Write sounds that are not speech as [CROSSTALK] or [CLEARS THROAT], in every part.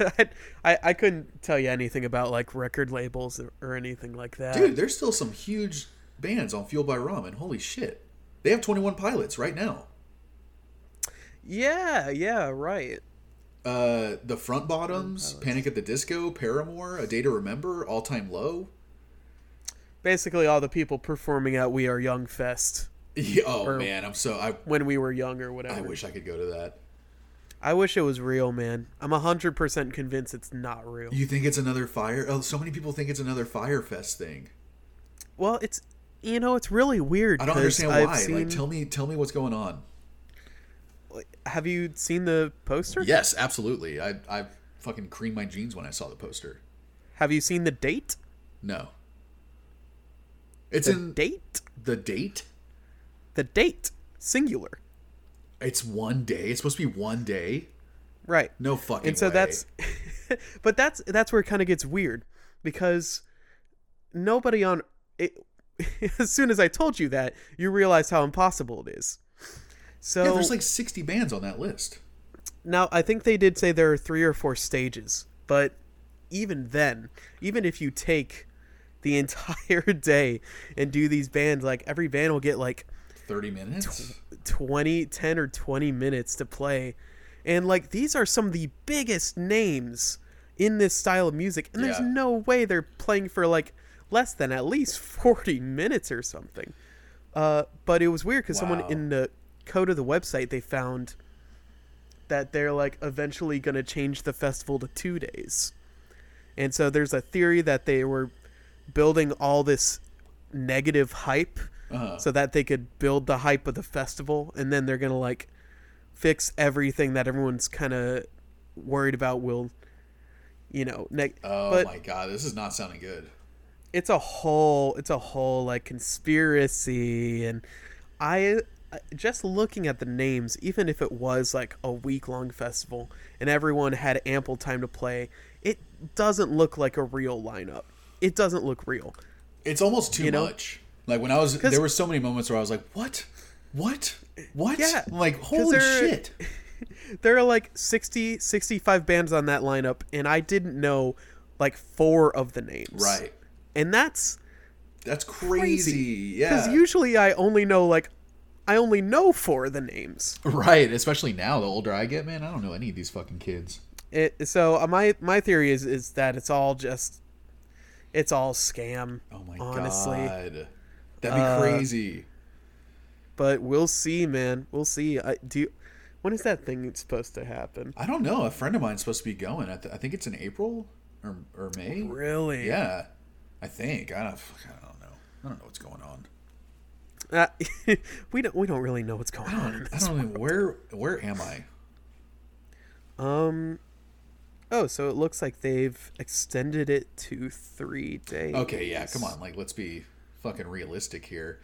I, [LAUGHS] I I couldn't tell you anything about like record labels or, or anything like that. Dude, there's still some huge bands on Fueled by Ramen. Holy shit. They have 21 pilots right now. Yeah, yeah, right. Uh, the Front Bottoms, Panic at the Disco, Paramore, A Day to Remember, All Time Low. Basically, all the people performing at We Are Young Fest [LAUGHS] Yeah, oh man, I'm so I when we were young or whatever. I wish I could go to that. I wish it was real, man. I'm hundred percent convinced it's not real. You think it's another fire? Oh, so many people think it's another Fyre Fest thing. Well, it's you know it's really weird. I don't understand I've why. Seen, Like, tell me, tell me what's going on. have you seen the poster? Yes, absolutely. I I fucking creamed my jeans when I saw the poster. Have you seen the date? No. It's The in date. the date. The date. Singular. It's one day. It's supposed to be one day. Right. No fucking and so way. that's [LAUGHS] but that's that's where it kind of gets weird because nobody on it [LAUGHS] as soon as i told you that you realize how impossible it is so yeah. There's like 60 bands on that list. now i think they did say there are three or four stages but even then even if you take the [LAUGHS] entire day and do these bands like every band will get like 30 minutes. 20 10 or 20 minutes to play. And like these are some of the biggest names in this style of music. And there's no way they're playing for like less than at least [LAUGHS] 40 minutes or something. Uh, but it was weird because someone in the code of the website they found that they're like eventually going to change the festival to two days. And so there's a theory that they were building all this negative hype Uh-huh. so that they could build the hype of the festival and then they're gonna like fix everything that everyone's kind of worried about will you know neg- Oh but my god, this is not sounding good. it's a whole it's a whole like conspiracy and i I- just looking at the names even if it was like a week long festival and everyone had ample time to play it doesn't look like a real lineup it doesn't look real It's almost too You know? much. Like when I was, there were so many moments where I was like, "What? What? What?" Yeah, I'm like [LAUGHS] holy they're- shit. [LAUGHS] there are like 60 65 bands on that lineup and i didn't know like four of the names Right. and that's That's crazy. because Yeah. Because usually i only know like i only know four of the names right. Especially now, the older I get, man, I don't know any of these fucking kids. it, so uh, my my theory is is that it's all just it's all scam Oh my honestly god. That'd be Uh, crazy. but we'll see man we'll see I, do you, when is that thing supposed to happen I don't know. A friend of mine's supposed to be going. I, th- I think it's in April or or May. really Yeah. I think. I don't. I don't know. I don't know what's going on. uh, [LAUGHS] we don't we don't really know what's going on in I don't where. Where am I? Um. Oh, so it looks like they've extended it to three days. Okay, yeah, come on. Like, let's be fucking realistic here,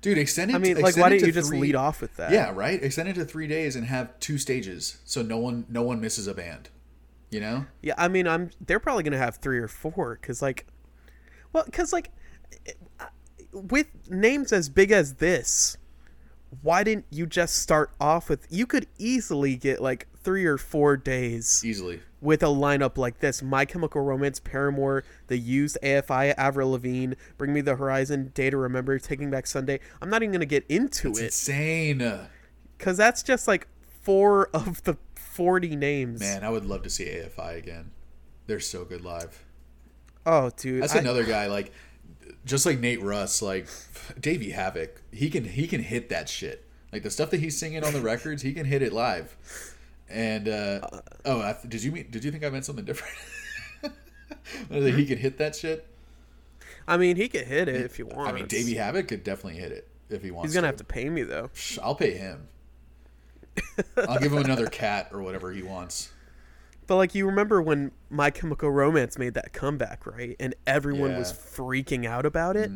dude. Extend it. I mean, like, why didn't to you just lead off with that? Yeah, right. Extend it to three days and have two stages, so no one, no one misses a band. You know? Yeah, I mean, I'm. They're probably gonna have three or four, cause like, well, cause like, eh, eh, with names as big as this, why didn't you just start off with? You could easily get like three or four days Easily. with a lineup like this: My Chemical Romance, Paramore, The Used, AFI, Avril Lavigne, Bring Me the Horizon, Day to Remember, Taking Back Sunday. I'm not even gonna get into It's it insane. because that's just like four of the forty names. Man, I would love to see AFI again. They're so good live. Oh, dude, That's I- another guy like, just like Nate Ruess, like Davey Havok. He can he can hit that shit. Like the stuff that he's singing on the records, he can hit it live. And uh, oh, I, did you mean? Did you think I meant something different? [LAUGHS] That he could hit that shit. I mean, he could hit it if you want. I mean, Davey Havok could definitely hit it if he wants. He's gonna to. have to pay me though. I'll pay him. I'll give him another [LAUGHS] cat or whatever he wants. But like, you remember when My Chemical Romance made that comeback, right? And everyone was Yeah. Mm-hmm. freaking out about it.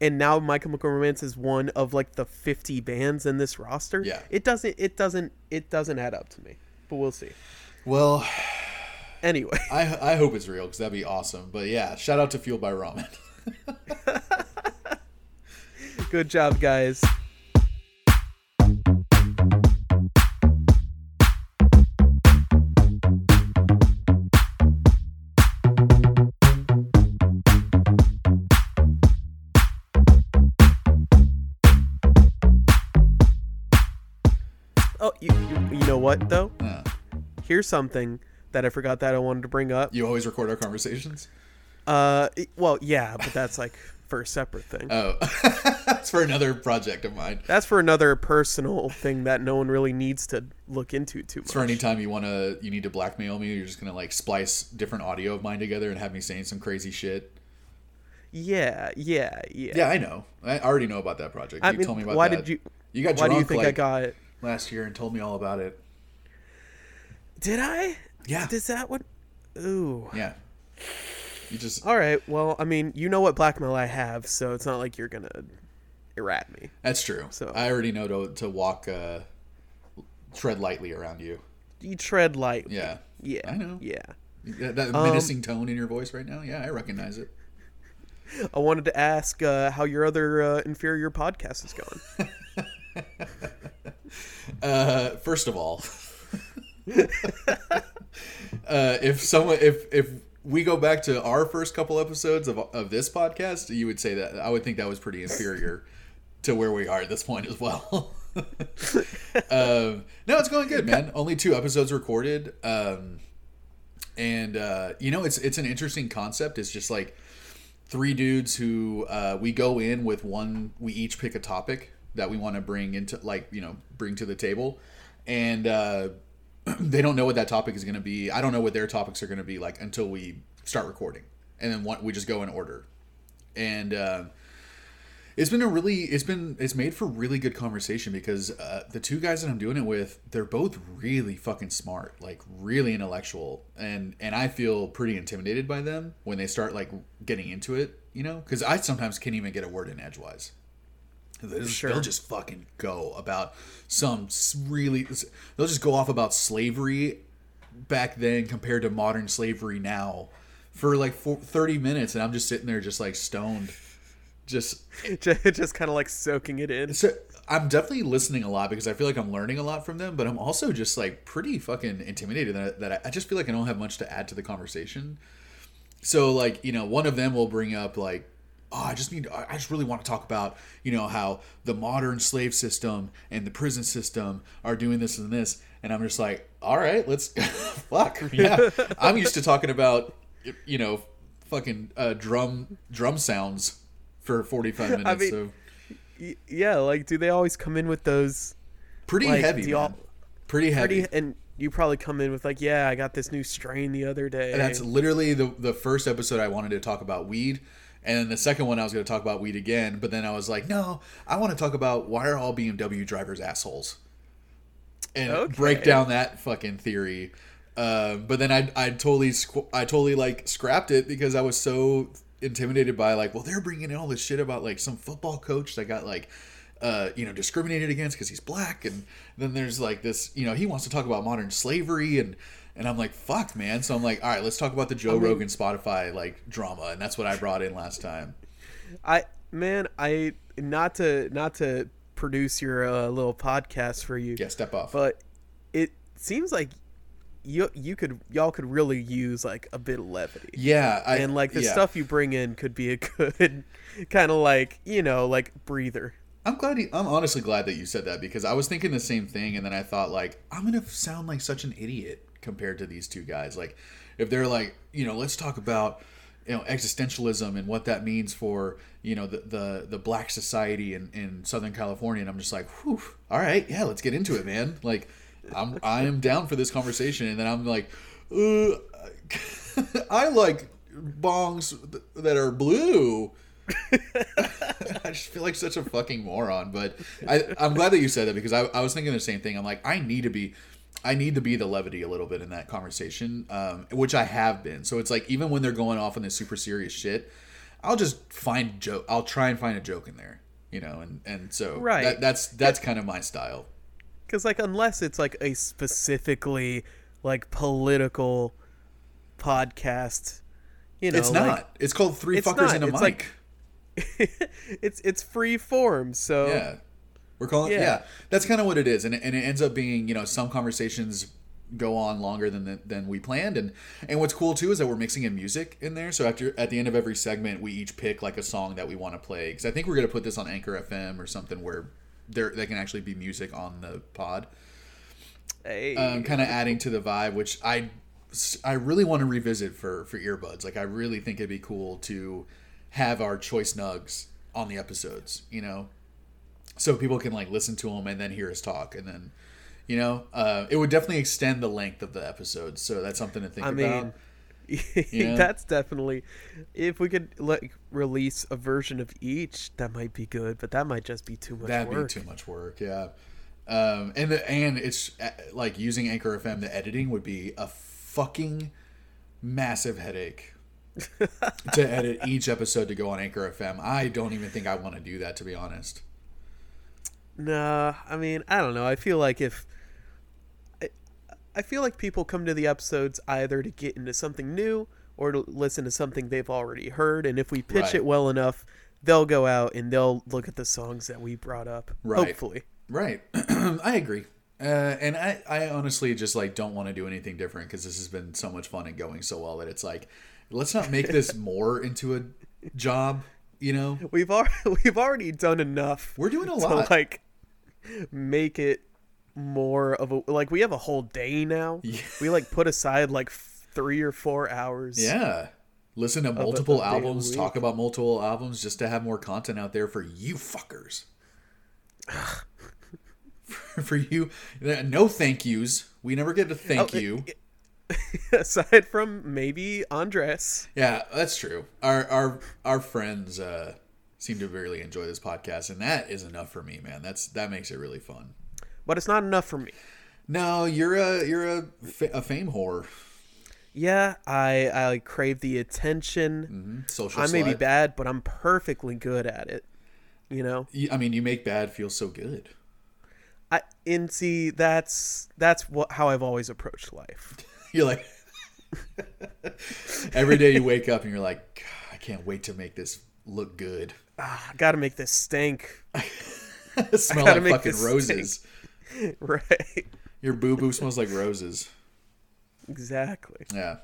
And now My Chemical Romance is one of like the 50 bands in this roster. Yeah. It doesn't. It doesn't. It doesn't add up to me. But we'll see. Well, Anyway, [SIGHS] I I hope it's real because that'd be awesome. But yeah, shout out to Fueled by Ramen. [LAUGHS] [LAUGHS] good job, guys. What though? Uh, Here's something that I forgot that I wanted to bring up. you always record our conversations. Uh, it- well, yeah, but that's like for a separate thing. Oh, [LAUGHS] that's for another project of mine. That's for another personal thing that no one really needs to look into too much. It's for any time you want to, you need to blackmail me. You're just gonna like splice different audio of mine together and have me saying some crazy shit. Yeah, yeah, yeah. Yeah, I know. I already know about that project. I you mean, told me about why that. did you? You got Why drunk do you think I like got last year and told me all about it. Did I? Yeah. Is that what? Ooh. Yeah. You just All right. Well, I mean, you know what blackmail I have, so it's not like you're gonna errat me. that's true. So- I already know to to walk, uh, tread lightly around you. You tread lightly. Yeah. Yeah. I know. Yeah. That, that Um, menacing tone in your voice right now. Yeah, I recognize it. I wanted to ask uh, how your other uh, inferior podcast is going. [LAUGHS] Uh, first of all, [LAUGHS] uh, if someone if if we go back to our first couple episodes of of this podcast, you would say that I would think that was pretty inferior to where we are at this point as well. [LAUGHS] um, no, it's going good, man. Only two episodes recorded, um, and uh, you know it's it's an interesting concept. It's just like three dudes who uh, we go in with one. We each pick a topic that we want to bring into like you know bring to the table, and uh, [CLEARS THROAT] they don't know what that topic is going to be. I don't know what their topics are going to be like until we start recording, and then one, we just go in order. And uh, it's been a really it's been it's made for really good conversation because uh, the two guys that I'm doing it with they're both really fucking smart like really intellectual and and I feel pretty intimidated by them when they start like getting into it you know because I sometimes can't even get a word in edgewise They'll just, Sure. they'll just fucking go about some really they'll just go off about slavery back then compared to modern slavery now for like four, 30 minutes and I'm just sitting there just like stoned just [LAUGHS] just just kind of like soaking it in. so I'm definitely listening a lot because I feel like I'm learning a lot from them, but I'm also just like pretty fucking intimidated that, that I, I just feel like I don't have much to add to the conversation. So like you know, one of them will bring up like, oh, I just need, I I just really want to talk about you know how the modern slave system and the prison system are doing this and this, and I'm just like, all right, let's, [LAUGHS] fuck, [LAUGHS] yeah. I'm used to talking about you know, fucking uh, drum drum sounds for 45 [LAUGHS] minutes. mean, so Y- yeah, like do they always come in with those pretty like, heavy, do y'all- pretty heavy. pretty and you probably come in with like, yeah, I got this new strain the other day. And that's literally the the first episode I wanted to talk about weed, and then the second one I was going to talk about weed again. But then I was like, no, I want to talk about why are all BMW drivers assholes, and Okay. break down that fucking theory. Uh, but then I I totally squ- I totally like scrapped it because I was so intimidated by like, well, they're bringing in all this shit about like some football coach that got like. Uh, you know, discriminated against because he's black, and then there's like this. You know, he wants to talk about modern slavery, and and I'm like, fuck, man. So I'm like, all right, let's talk about the Joe Rogan Spotify like drama, and that's what I brought in last time. I man, I not to not to produce your uh, little podcast for you, Yeah, step off. but it seems like you you could y'all could really use like a bit of levity. yeah, I, and like the yeah. stuff you bring in could be a [LAUGHS] good kind of like you know like breather I'm glad. You, I'm honestly glad that you said that because I was thinking the same thing, and then I thought like I'm gonna sound like such an idiot compared to these two guys. Like if they're like, you know, let's talk about you know existentialism and what that means for you know the the, the black society in, in Southern California, and I'm just like, whew, all right, yeah, let's get into it, man. Like I'm I am down for this conversation, and then I'm like, uh, [LAUGHS] I like bongs that are blue. [LAUGHS] I just feel like such a fucking moron. But I, I'm glad that you said that because I, I was thinking the same thing. I'm like, I need to be, I need to be the levity a little bit in that conversation, um, which I have been. So it's like even when they're going off on this super serious shit, I'll just find joke. I'll try and find a joke in there, you know. And and so Right. that, that's that's kind of my style. because like unless it's like a specifically like political podcast you know it's like- not. it's called three It's fuckers not. in a It's mic. like- [LAUGHS] it's it's free form so Yeah. We're calling yeah. Yeah. That's kind of what it is. And, and it ends up being, you know, some conversations go on longer than the, than we planned and and what's cool too is that we're mixing in music in there so after at the end of every segment we each pick like a song that we want to play because i think we're going to put this on anchor fm or something where there they can actually be music on the pod Hey. um, kind of adding to the vibe, which I I really want to revisit for for earbuds. Like I really think it'd be cool to have our choice nugs on the episodes. You know, so people can like listen to them and then hear us talk, and then you know, uh, it would definitely extend the length of the episodes. So that's something to think I about. mean, [LAUGHS] that's definitely if we could like release a version of each, that might be good, but that might just be too much That'd work. be too much work. Yeah. Um, and the, and it's uh, like using Anchor FM. The editing would be a fucking massive headache [LAUGHS] to edit each episode to go on Anchor FM. I don't even think I want to do that to be honest. Nah, I mean, I don't know. I feel like if I, I feel like people come to the episodes either to get into something new or to listen to something they've already heard, and if we pitch Right. it well enough, they'll go out and they'll look at the songs that we brought up. Right. Hopefully. Right. [CLEARS THROAT] I agree. Uh, and I, I honestly just like don't want to do anything different because this has been so much fun and going so well that it's like, let's not make this [LAUGHS] more into a job. You know, We've already [LAUGHS] we've already done enough we're doing a lot. like make it more of a like we have a whole day now. [LAUGHS] Yeah. We like put aside like three or four hours. Yeah. Listen to multiple a a albums, talk about multiple albums just to have more content out there for you fuckers. for, [SIGHS] for you. No thank yous. We never get a thank Oh, you. [LAUGHS] aside from maybe Andres. Yeah, that's true. Our our our friends uh seem to really enjoy this podcast and that is enough for me, man. That's that makes it really fun. But it's not enough for me. No, you're a you're a, a fame whore. Yeah, I I crave the attention. hmm Social I may be bad, but I'm perfectly good at it. You know? I mean, you make bad feel so good. I and see that's that's what how I've always approached life. [LAUGHS] You're like [LAUGHS] every day you wake up and you're like, I can't wait to make this look good. Ah, I got to make this stink. [LAUGHS] Smell like make fucking roses. [LAUGHS] right. Your boo boo smells like roses. Exactly. Yeah.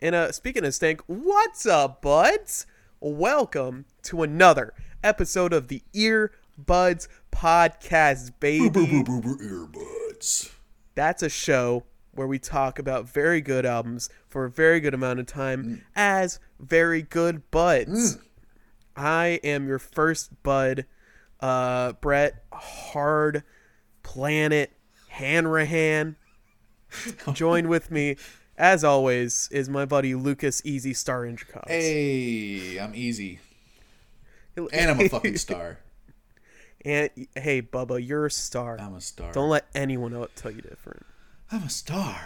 And uh speaking of stink, what's up, buds? Welcome to another episode of the Earbuds Podcast, baby. Boo boo boo boo earbuds. That's a show where we talk about very good albums for a very good amount of time as very good buds. I am your first bud, uh, Brett Hard Planet Hanrahan. [LAUGHS] Join with me, as always, is my buddy Lucas Easy Star Intricos. Hey, I'm easy. And I'm a fucking [LAUGHS] star. and hey, Bubba, you're a star. I'm a star. Don't let anyone else tell you different. I'm a star.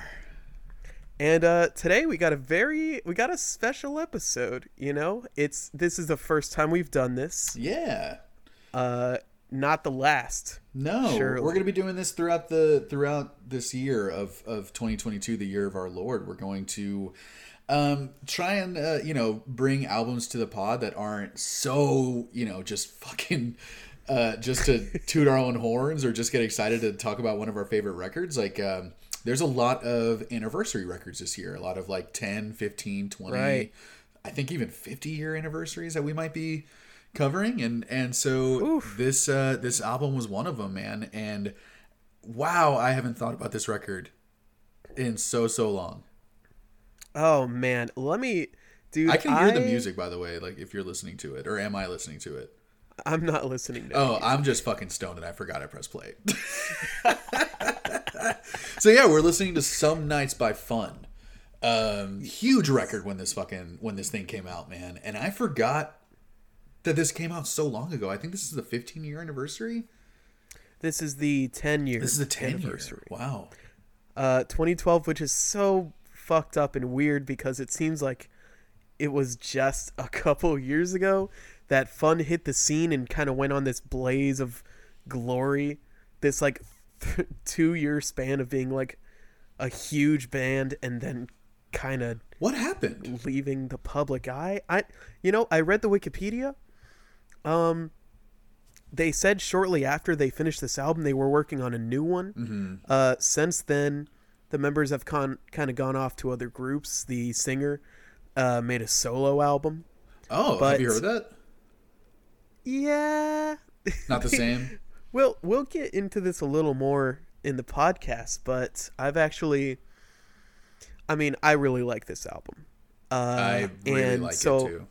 And uh, today we got a very we got a special episode. You know, it's this is the first time we've done this. Yeah. Uh, not the last. No, Surely. we're going to be doing this throughout the throughout this year of of 2022, the year of our Lord. We're going to um try and uh, you know bring albums to the pod that aren't so you know just fucking uh just to [LAUGHS] toot our own horns or just get excited to talk about one of our favorite records like um there's a lot of anniversary records this year. A lot of like 10 15 20 Right. i think even 50 year anniversaries that we might be covering. And and so this uh this album was one of them man. And wow i haven't thought about this record in so so long. Oh man, let me, dude. i can hear the music by the way like if you're listening to it or am i listening to it? I'm not listening to. oh i'm just fucking stoned and i forgot i pressed play [LAUGHS] [LAUGHS] [LAUGHS] so yeah we're listening to some nights by fun um huge record when this fucking when this thing came out man and i forgot that this came out so long ago i think this is the 15 year anniversary This is the 10 year. this is a 10 anniversary. year wow Uh, 2012, which is so fucked up and weird because it seems like it was just a [LAUGHS] couple years ago that Fun hit the scene and kind of went on this blaze of glory. This like [LAUGHS] two year span of being like a huge band and then kind of what happened leaving the public eye. I, you know, I read the Wikipedia. Um, they said shortly after they finished this album, they were working on a new one. Mm-hmm. Uh, since then, the members have con- kind of gone off to other groups. The singer uh, made a solo album. oh But- have you heard that Yeah, not the [LAUGHS] same we'll we'll get into this a little more in the podcast, but I've actually, I mean, I really like this album. Uh, I really and like so it too.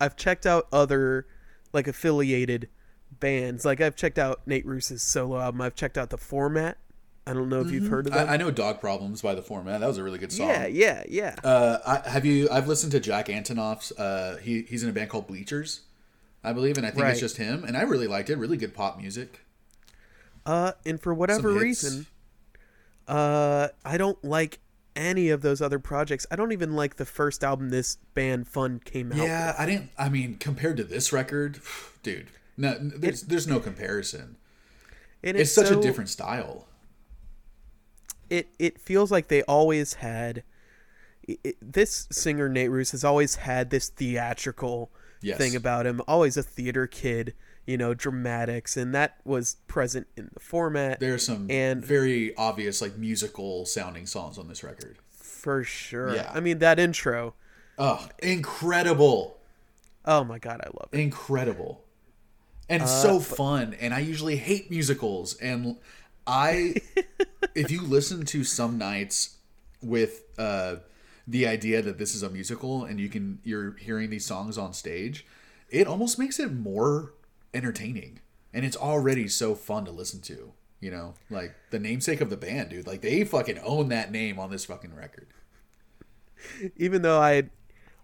I've checked out other like affiliated bands. Like I've checked out Nate Ruess's solo album. I've checked out the format. I don't know if you've heard of that. Mm-hmm. I, I know Dog Problems by the Format. That was a really good song. yeah, yeah, yeah. Uh, I, have you? I've listened to Jack Antonoff's. Uh, he he's in a band called Bleachers, I believe, and I think Right. it's just him. And I really liked it. Really good pop music. Uh, and for whatever reason, uh, I don't like any of those other projects. I don't even like the first album this band Fun came out. Yeah, with. I didn't. I mean, compared to this record, [SIGHS] dude, no, there's there's no comparison. and It's such a different style. It it feels like they always had. It, it- this singer Nate Ruess has always had this theatrical Yes. thing about him. Always a theater kid, you know, dramatics, and that was present in the format. There are some And- very obvious like musical sounding songs on this record. for sure. Yeah. I mean that intro. Oh, incredible. Oh my god, I love it. incredible and Uh, so fun and i usually hate musicals and i [LAUGHS] if you listen to some nights with uh the idea that this is a musical and you can you're hearing these songs on stage it almost makes it more entertaining and it's already so fun to listen to you know like the namesake of the band dude like they fucking own that name on this fucking record even though I,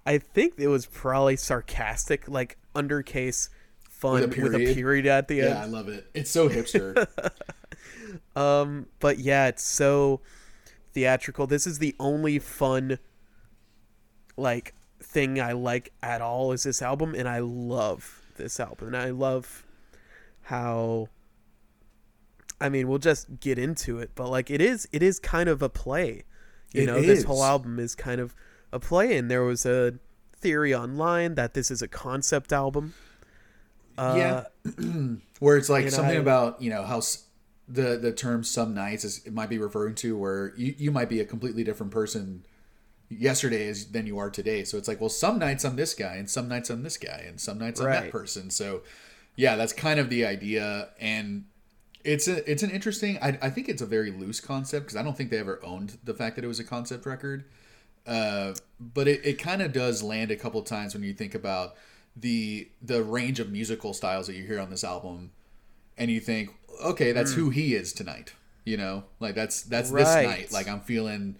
I think it was probably sarcastic, like undercase fun With a with a period. period at the end. yeah i love it it's so hipster [LAUGHS] Um, but yeah, it's so theatrical. This is the only fun, like thing I like at all is this album, and I love this album, and I love how. I mean, we'll just get into it, but like it is, it is kind of a play. You It know, this whole album is kind of a play, and there was a theory online that this is a concept album. Uh, yeah [CLEARS THROAT] where it's like something I- about you know how the the term some nights is it might be referring to where you, you might be a completely different person yesterday as than you are today. So it's like well some nights i'm this guy and some nights i'm this guy and some nights i'm that person. So yeah that's kind of the idea. And it's a it's an interesting i, I think it's a very loose concept because i don't think they ever owned the fact that it was a concept record. Uh, but it, it kind of does land a couple times when you think about the the range of musical styles that you hear on this album and you think okay that's who he is tonight you know? Like that's that's this night. Like i'm feeling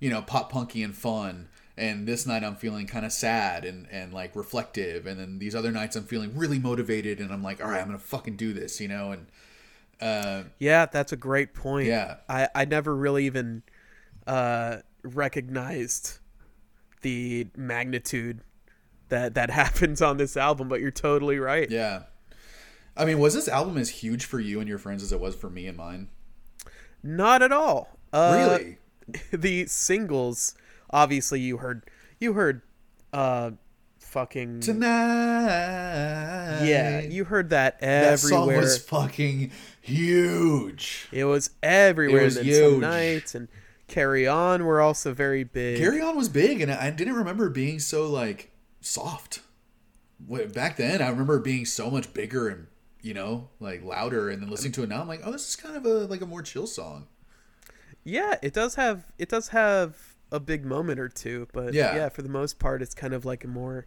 you know pop punky and fun and this night i'm feeling kind of sad and and like reflective and then these other nights i'm feeling really motivated and i'm like all right i'm gonna fucking do this you know and uh Yeah, that's a great point. Yeah. I, I never really even uh, recognized the magnitude that that [LAUGHS] happens on this album, but you're totally right. yeah i mean was this album as huge for you and your friends as it was for me and mine Not at all. Uh, really [LAUGHS] The singles, obviously, you heard you heard, uh, fucking tonight yeah, you heard that everywhere. that song was fucking huge it was everywhere. It was and huge. nights and Carry On were also very big. Carry On was big, and I didn't remember being so like soft. Back then, I remember being so much bigger and you know like louder. And then listening to it now, I'm like, oh, this is kind of a like a more chill song. Yeah, it does have it does have a big moment or two, but yeah, Yeah. for the most part, it's kind of like a more.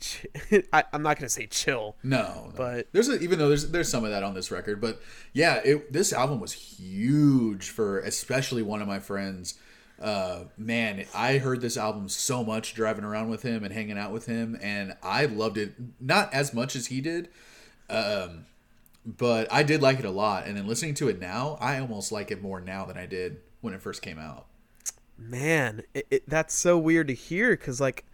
Ch- [LAUGHS] I, I'm not gonna say chill. No, no. But- there's a, even though there's there's some of that on this record, but yeah, it, this album was huge for especially one of my friends. Uh, man, I heard this album so much driving around with him and hanging out with him, and I loved it not as much as he did, um, but I did like it a lot. And then listening to it now, I almost like it more now than I did when it first came out. Man, it, it, that's so weird to hear because like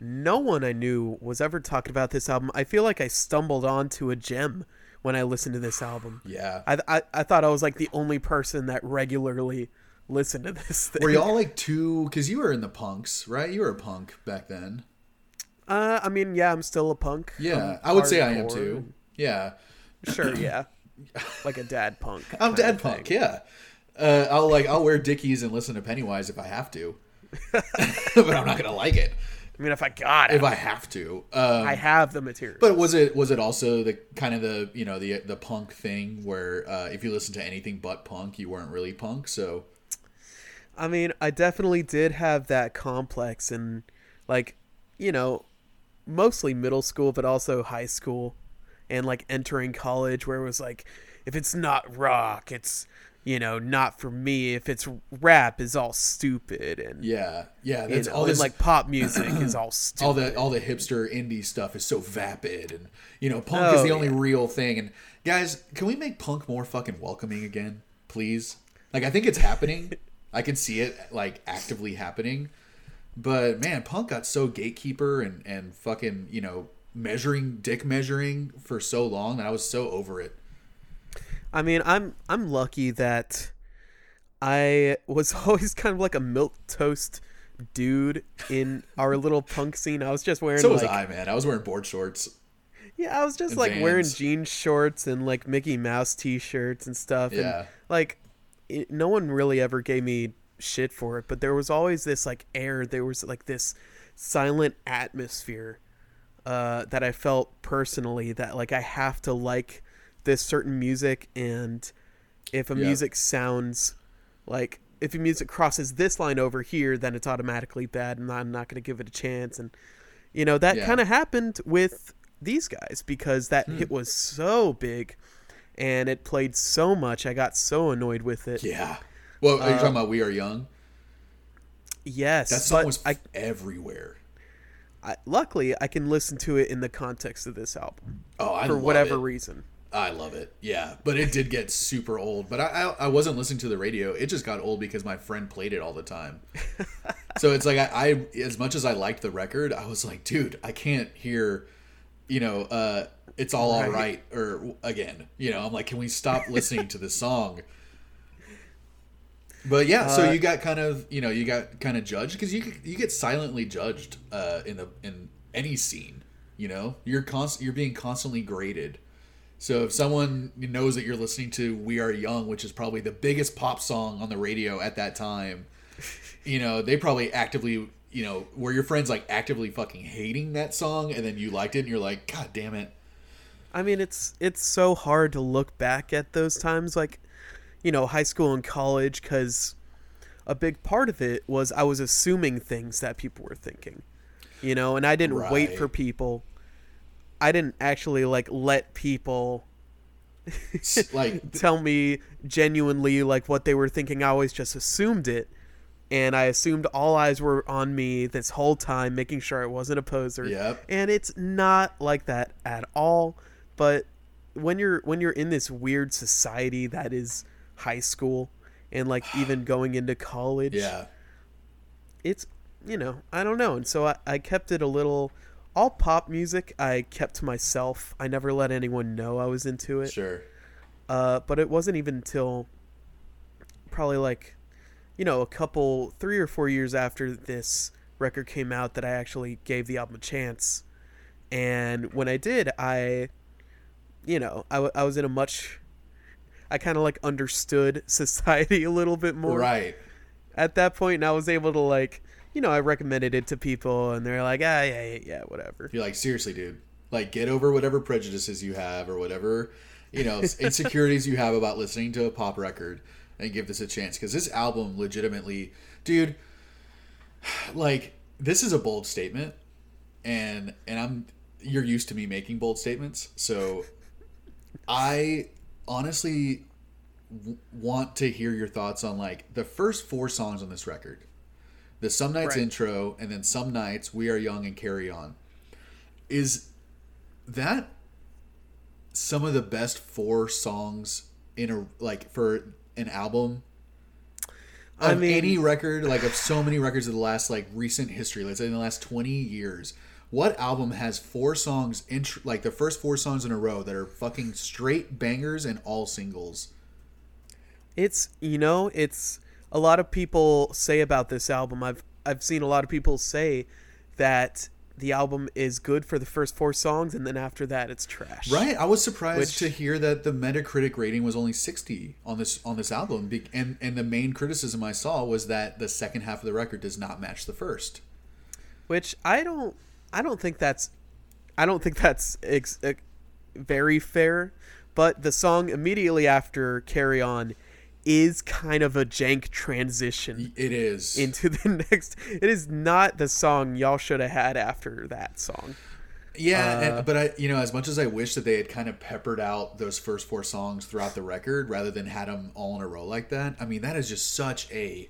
no one I knew was ever talking about this album. I feel like I stumbled onto a gem when I listened to this album. Yeah, I, I I thought I was like the only person that regularly listened to [LAUGHS] this thing. were y'all like two? Because you were in the punks, right? You were a punk back then. Uh, I mean, yeah, I'm still a punk. Yeah, I'm I would say I am too. Yeah, Sure, yeah, like a dad punk. I'm dad punk. Yeah, uh, I'll like I'll wear Dickies and listen to Pennywise if I have to, [LAUGHS] but I'm not gonna like it. I mean, if I got it, if I have to. Um, I have the material. But was it was it also the kind of the you know the the punk thing where uh, if you listen to anything but punk, you weren't really punk. So I mean, I definitely did have that complex and like, you know, mostly middle school, but also high school and like entering college where it was like, if it's not rock, it's you know not for me. If it's rap, is all stupid and yeah, yeah, that's all and this like pop music is all [CLEARS THROAT] stupid. all the all the hipster indie stuff is so vapid and you know punk is Oh, the only yeah. real thing and guys can we make punk more fucking welcoming again please like i think it's happening i can see it like actively happening but man punk got so gatekeeper and and fucking you know measuring dick measuring for so long that i was so over it I mean, I'm I'm lucky that I was [LAUGHS] always kind of like a milk toast dude in our little punk scene. I was just wearing so was like i man i was wearing board shorts yeah, I was just like wearing jean shorts and like Mickey Mouse t-shirts and stuff. Yeah. And like it, no one really ever gave me shit for it, but there was always this like air. There was like this silent atmosphere uh, that I felt personally that like I have to like this certain music and if a Yeah. music sounds like if a music crosses this line over here then it's automatically bad and I'm not going to give it a chance and you know that Yeah. kind of happened with these guys because that Hmm. hit was so big and it played so much I got so annoyed with it yeah well are you Uh, talking about we are young yes that song but was I, everywhere I luckily I can listen to it in the context of this album oh i for whatever it. reason I love it. Yeah, but it did get super old. But I, I I wasn't listening to the radio. It just got old because my friend played it all the time. [LAUGHS] so it's like I, I as much as I liked the record, I was like, dude, I can't hear, you know, uh, it's all all Right. right or again. You know, I'm like, can we stop listening to this song? But yeah, so Uh, you got kind of you know you got kind of judged because you you get silently judged uh, in the in any scene. You know, you're const- you're being constantly graded. So if someone knows that you're listening to "We Are Young," which is probably the biggest pop song on the radio at that time, you know they probably actively you know were your friends like actively fucking hating that song, and then you liked it, and you're like, God damn it, I mean, it's it's so hard to look back at those times, like you know, high school and college, because a big part of it was I was assuming things that people were thinking, you know, and I didn't wait for people. I didn't actually like let people like [LAUGHS] tell me genuinely like what they were thinking. I always just assumed it. And I assumed all eyes were on me this whole time, making sure I wasn't a poser. Yep. And it's not like that at all. But when you're when you're in this weird society that is high school and like [SIGHS] even going into college, yeah, it's you know I don't know. And so I, I kept it a little all pop music. I kept to myself. I never let anyone know I was into it. sure, Uh, but it wasn't even until probably like, you know, a couple, three or four years after this record came out that I actually gave the album a chance. And when I did, I, you know, I, w- I was in a much, I kind of like understood [LAUGHS] society a little bit more right, at that point, and I was able to like, you know, I recommended it to people, and they're like, ah, yeah, yeah, yeah, whatever. You're like, seriously, dude. Like, get over whatever prejudices you have or whatever, you know, [LAUGHS] insecurities you have about listening to a pop record and give this a chance. Because this album legitimately, dude, [SIGHS] like, this is a bold statement. And, and I'm, you're used to me making bold statements. So [LAUGHS] I honestly w- want to hear your thoughts on like the first four songs on this record the Some Nights Right. intro, and then Some Nights, We Are Young and Carry On. Is that some of the best four songs in a like for an album? I Of mean- any record, like of so many records of the last like recent history, let's say in the last twenty years, what album has four songs like the first four songs in a row that are fucking straight bangers and all singles? It's you know, it's a lot of people say about this album. I've I've seen a lot of people say that the album is good for the first four songs and then after that it's trash. Right, I was surprised Which- to hear that the Metacritic rating was only sixty on this on this album, and and the main criticism I saw was that the second half of the record does not match the first. which I don't I don't think that's I don't think that's ex- ex- very fair. But the song immediately after "Carry On" is kind of a jank transition It is. into [LAUGHS] the next. It is not the song y'all should have had after that song. Yeah, Uh, and, but I, you know, as much as I wish that they had kind of peppered out those first four songs throughout the record rather than had them all in a row like that, I mean, that is just such a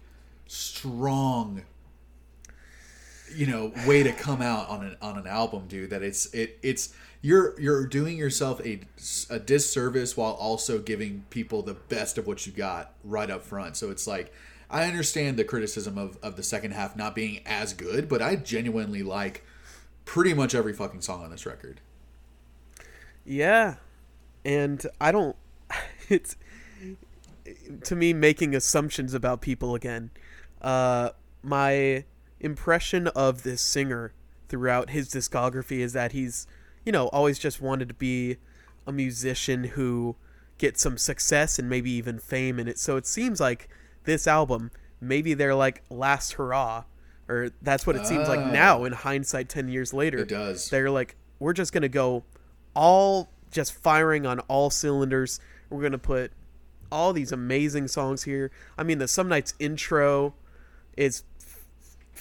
strong, you know, way to come out on an on an album, dude. That it's it it's you're you're doing yourself a a disservice while also giving people the best of what you got right up front. So it's like. I understand the criticism of, of the second half not being as good, but I genuinely like pretty much every fucking song on this record. Yeah, and I don't. [LAUGHS] It's to me making assumptions about people again. Uh, my impression of this singer throughout his discography is that he's, you know, always just wanted to be a musician who gets some success and maybe even fame in it. So it seems like this album, maybe they're like last hurrah, or that's what it seems like Ah. now in hindsight, ten years later. It does. They're like, we're just gonna go all just firing on all cylinders. We're gonna put all these amazing songs here. I mean, the Some Nights intro is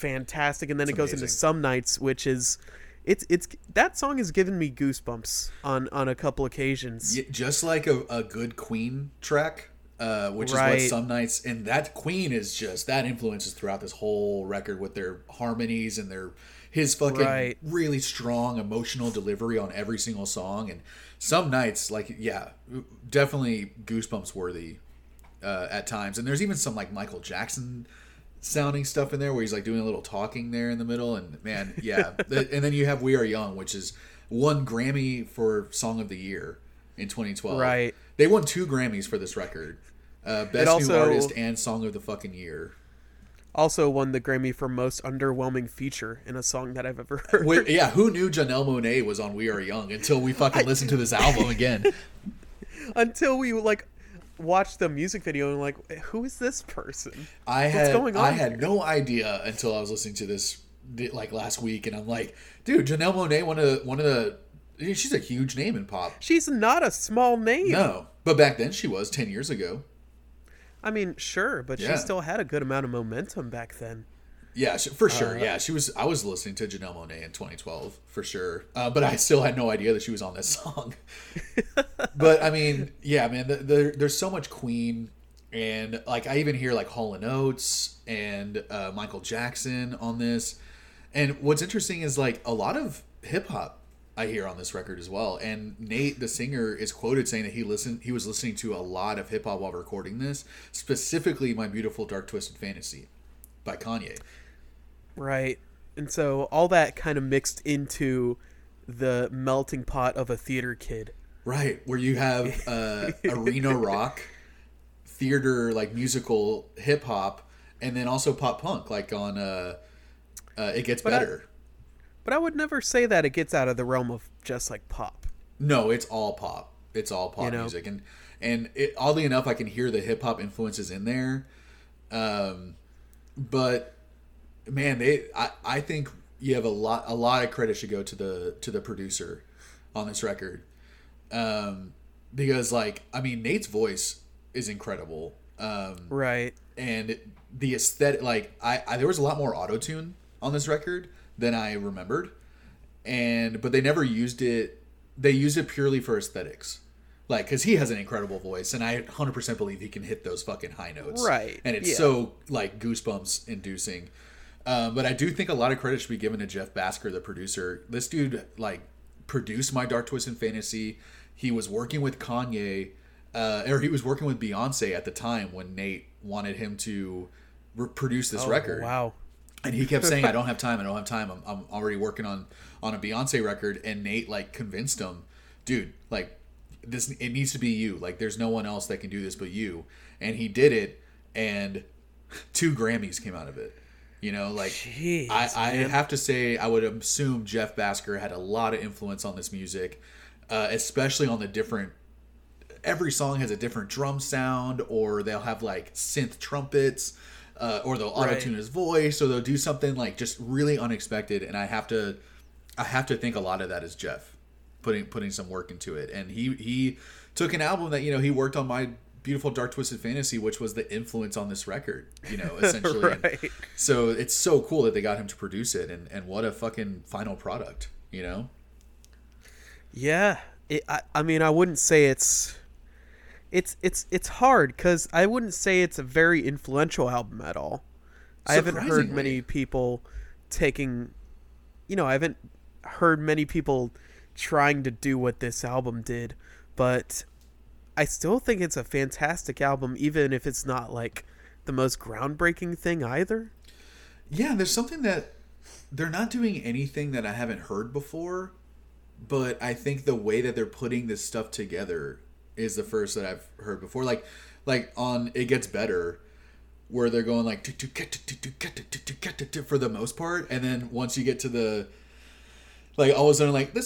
fantastic, and then It's it goes into. Some Nights, which is it's it's that song has given me goosebumps on on a couple occasions. Y- Just like a, a good Queen track, uh, which is what some nights, and that Queen is just that influences throughout this whole record with their harmonies and their his fucking Right. really strong emotional delivery on every single song. And some nights, like yeah, definitely goosebumps worthy uh, at times. And there's even some like Michael Jackson sounding stuff in there where he's like doing a little talking there in the middle and man yeah [LAUGHS] and then you have we are young which is one grammy for song of the year in 2012 Right. they won two grammys for this record uh, best new artist and song of the fucking year Also won the Grammy for most underwhelming feature in a song that I've ever [LAUGHS] heard. Wait, yeah who knew Janelle Monáe was on we are young until we fucking listened to this album again [LAUGHS] Until we like watched the music video and like, who is this person? I had going I had here? no idea until I was listening to this like last week, and I'm like, dude, Janelle Monáe, one of the, one of the, she's a huge name in pop. She's not a small name. No, but back then she was ten years ago. I mean, sure, but Yeah. she still had a good amount of momentum back then. Yeah, she, for Uh, sure. yeah, she was. I was listening to Janelle Monáe in 2012 for sure, uh, but I still had no idea that she was on this song. [LAUGHS] but I mean, yeah, man, the, the, there's so much Queen, and like I even hear like Hall and Oates and uh, Michael Jackson on this. And what's interesting is like a lot of hip hop I hear on this record as well. And Nate, the singer, is quoted saying that he listened, he was listening to a lot of hip hop while recording this, specifically "My Beautiful Dark Twisted Fantasy" by Kanye. Right. And so all that kind of mixed into the melting pot of a theater kid. Right, where you have [LAUGHS] uh, arena rock, theater like musical hip hop, and then also pop punk, like on uh, uh, "It Gets But I- Better." But I would never say that it gets out of the realm of just like pop. No, it's all pop. It's all pop You know? music, and and it, oddly enough, I can hear the hip hop influences in there. Um, but man, they I, I think you have a lot a lot of credit should go to the to the producer on this record, um, because like I mean Nate's voice is incredible. Um, Right. and the aesthetic like I, I there was a lot more auto tune on this record than I remembered, and but they never used it. They used it purely for aesthetics, like because he has an incredible voice, and I 100% believe he can hit those fucking high notes. Right, and it's yeah. so like goosebumps inducing. Um, but I do think a lot of credit should be given to Jeff Bhasker, the producer. This dude like produced my Dark Twisted Fantasy. He was working with Kanye, uh, or he was working with Beyonce at the time when Nate wanted him to re- produce this Oh, record. Wow. And he kept saying, "I don't have time. I don't have time. I'm, I'm already working on on a Beyonce record." And Nate like convinced him, "Dude, like this, it needs to be you. Like there's no one else that can do this but you." And he did it, and two Grammys came out of it. You know, like Jeez, I, I have to say, I would assume Jeff Bhasker had a lot of influence on this music, uh, especially on the different. Every song has a different drum sound, or they'll have like synth trumpets. uh, or they'll auto tune Right. his voice, or they'll do something like just really unexpected. And I have to, I have to think a lot of that is Jeff putting putting some work into it. And he he took an album that you know he worked on my beautiful dark twisted fantasy, which was the influence on this record. You know, [LAUGHS] essentially. Right. so it's so cool that they got him to produce it, and and what a fucking final product. You know. Yeah, it, I, I mean, I wouldn't say it's, it's it's it's hard because I wouldn't say it's a very influential album at all. I haven't heard many people taking, you know, I haven't heard many people trying to do what this album did, but I still think it's a fantastic album, even if it's not like the most groundbreaking thing either. Yeah, there's something that they're not doing anything that I haven't heard before, but I think the way that they're putting this stuff together is the first that I've heard before. Like, like on it gets better, where they're going like for the most part, and then once you get to the like all of a sudden like the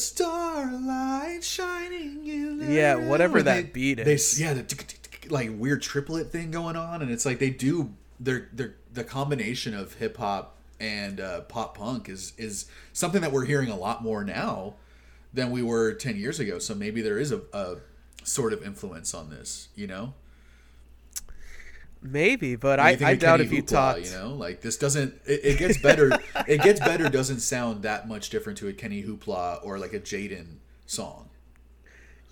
starlight shining in the Yeah, whatever that they- beat they- is. yeah, the like weird triplet thing going on, and it's like they do their their the combination of hip hop and uh, pop punk is is something that we're hearing a lot more now than we were ten years ago. So maybe there is a, a sort of influence on this, you know. Maybe, but I, I doubt if you Hoopla, talked. you know, like this doesn't. It, it gets better. [LAUGHS] it gets better. Doesn't sound that much different to a Kenny Hoopla or like a Jaden song.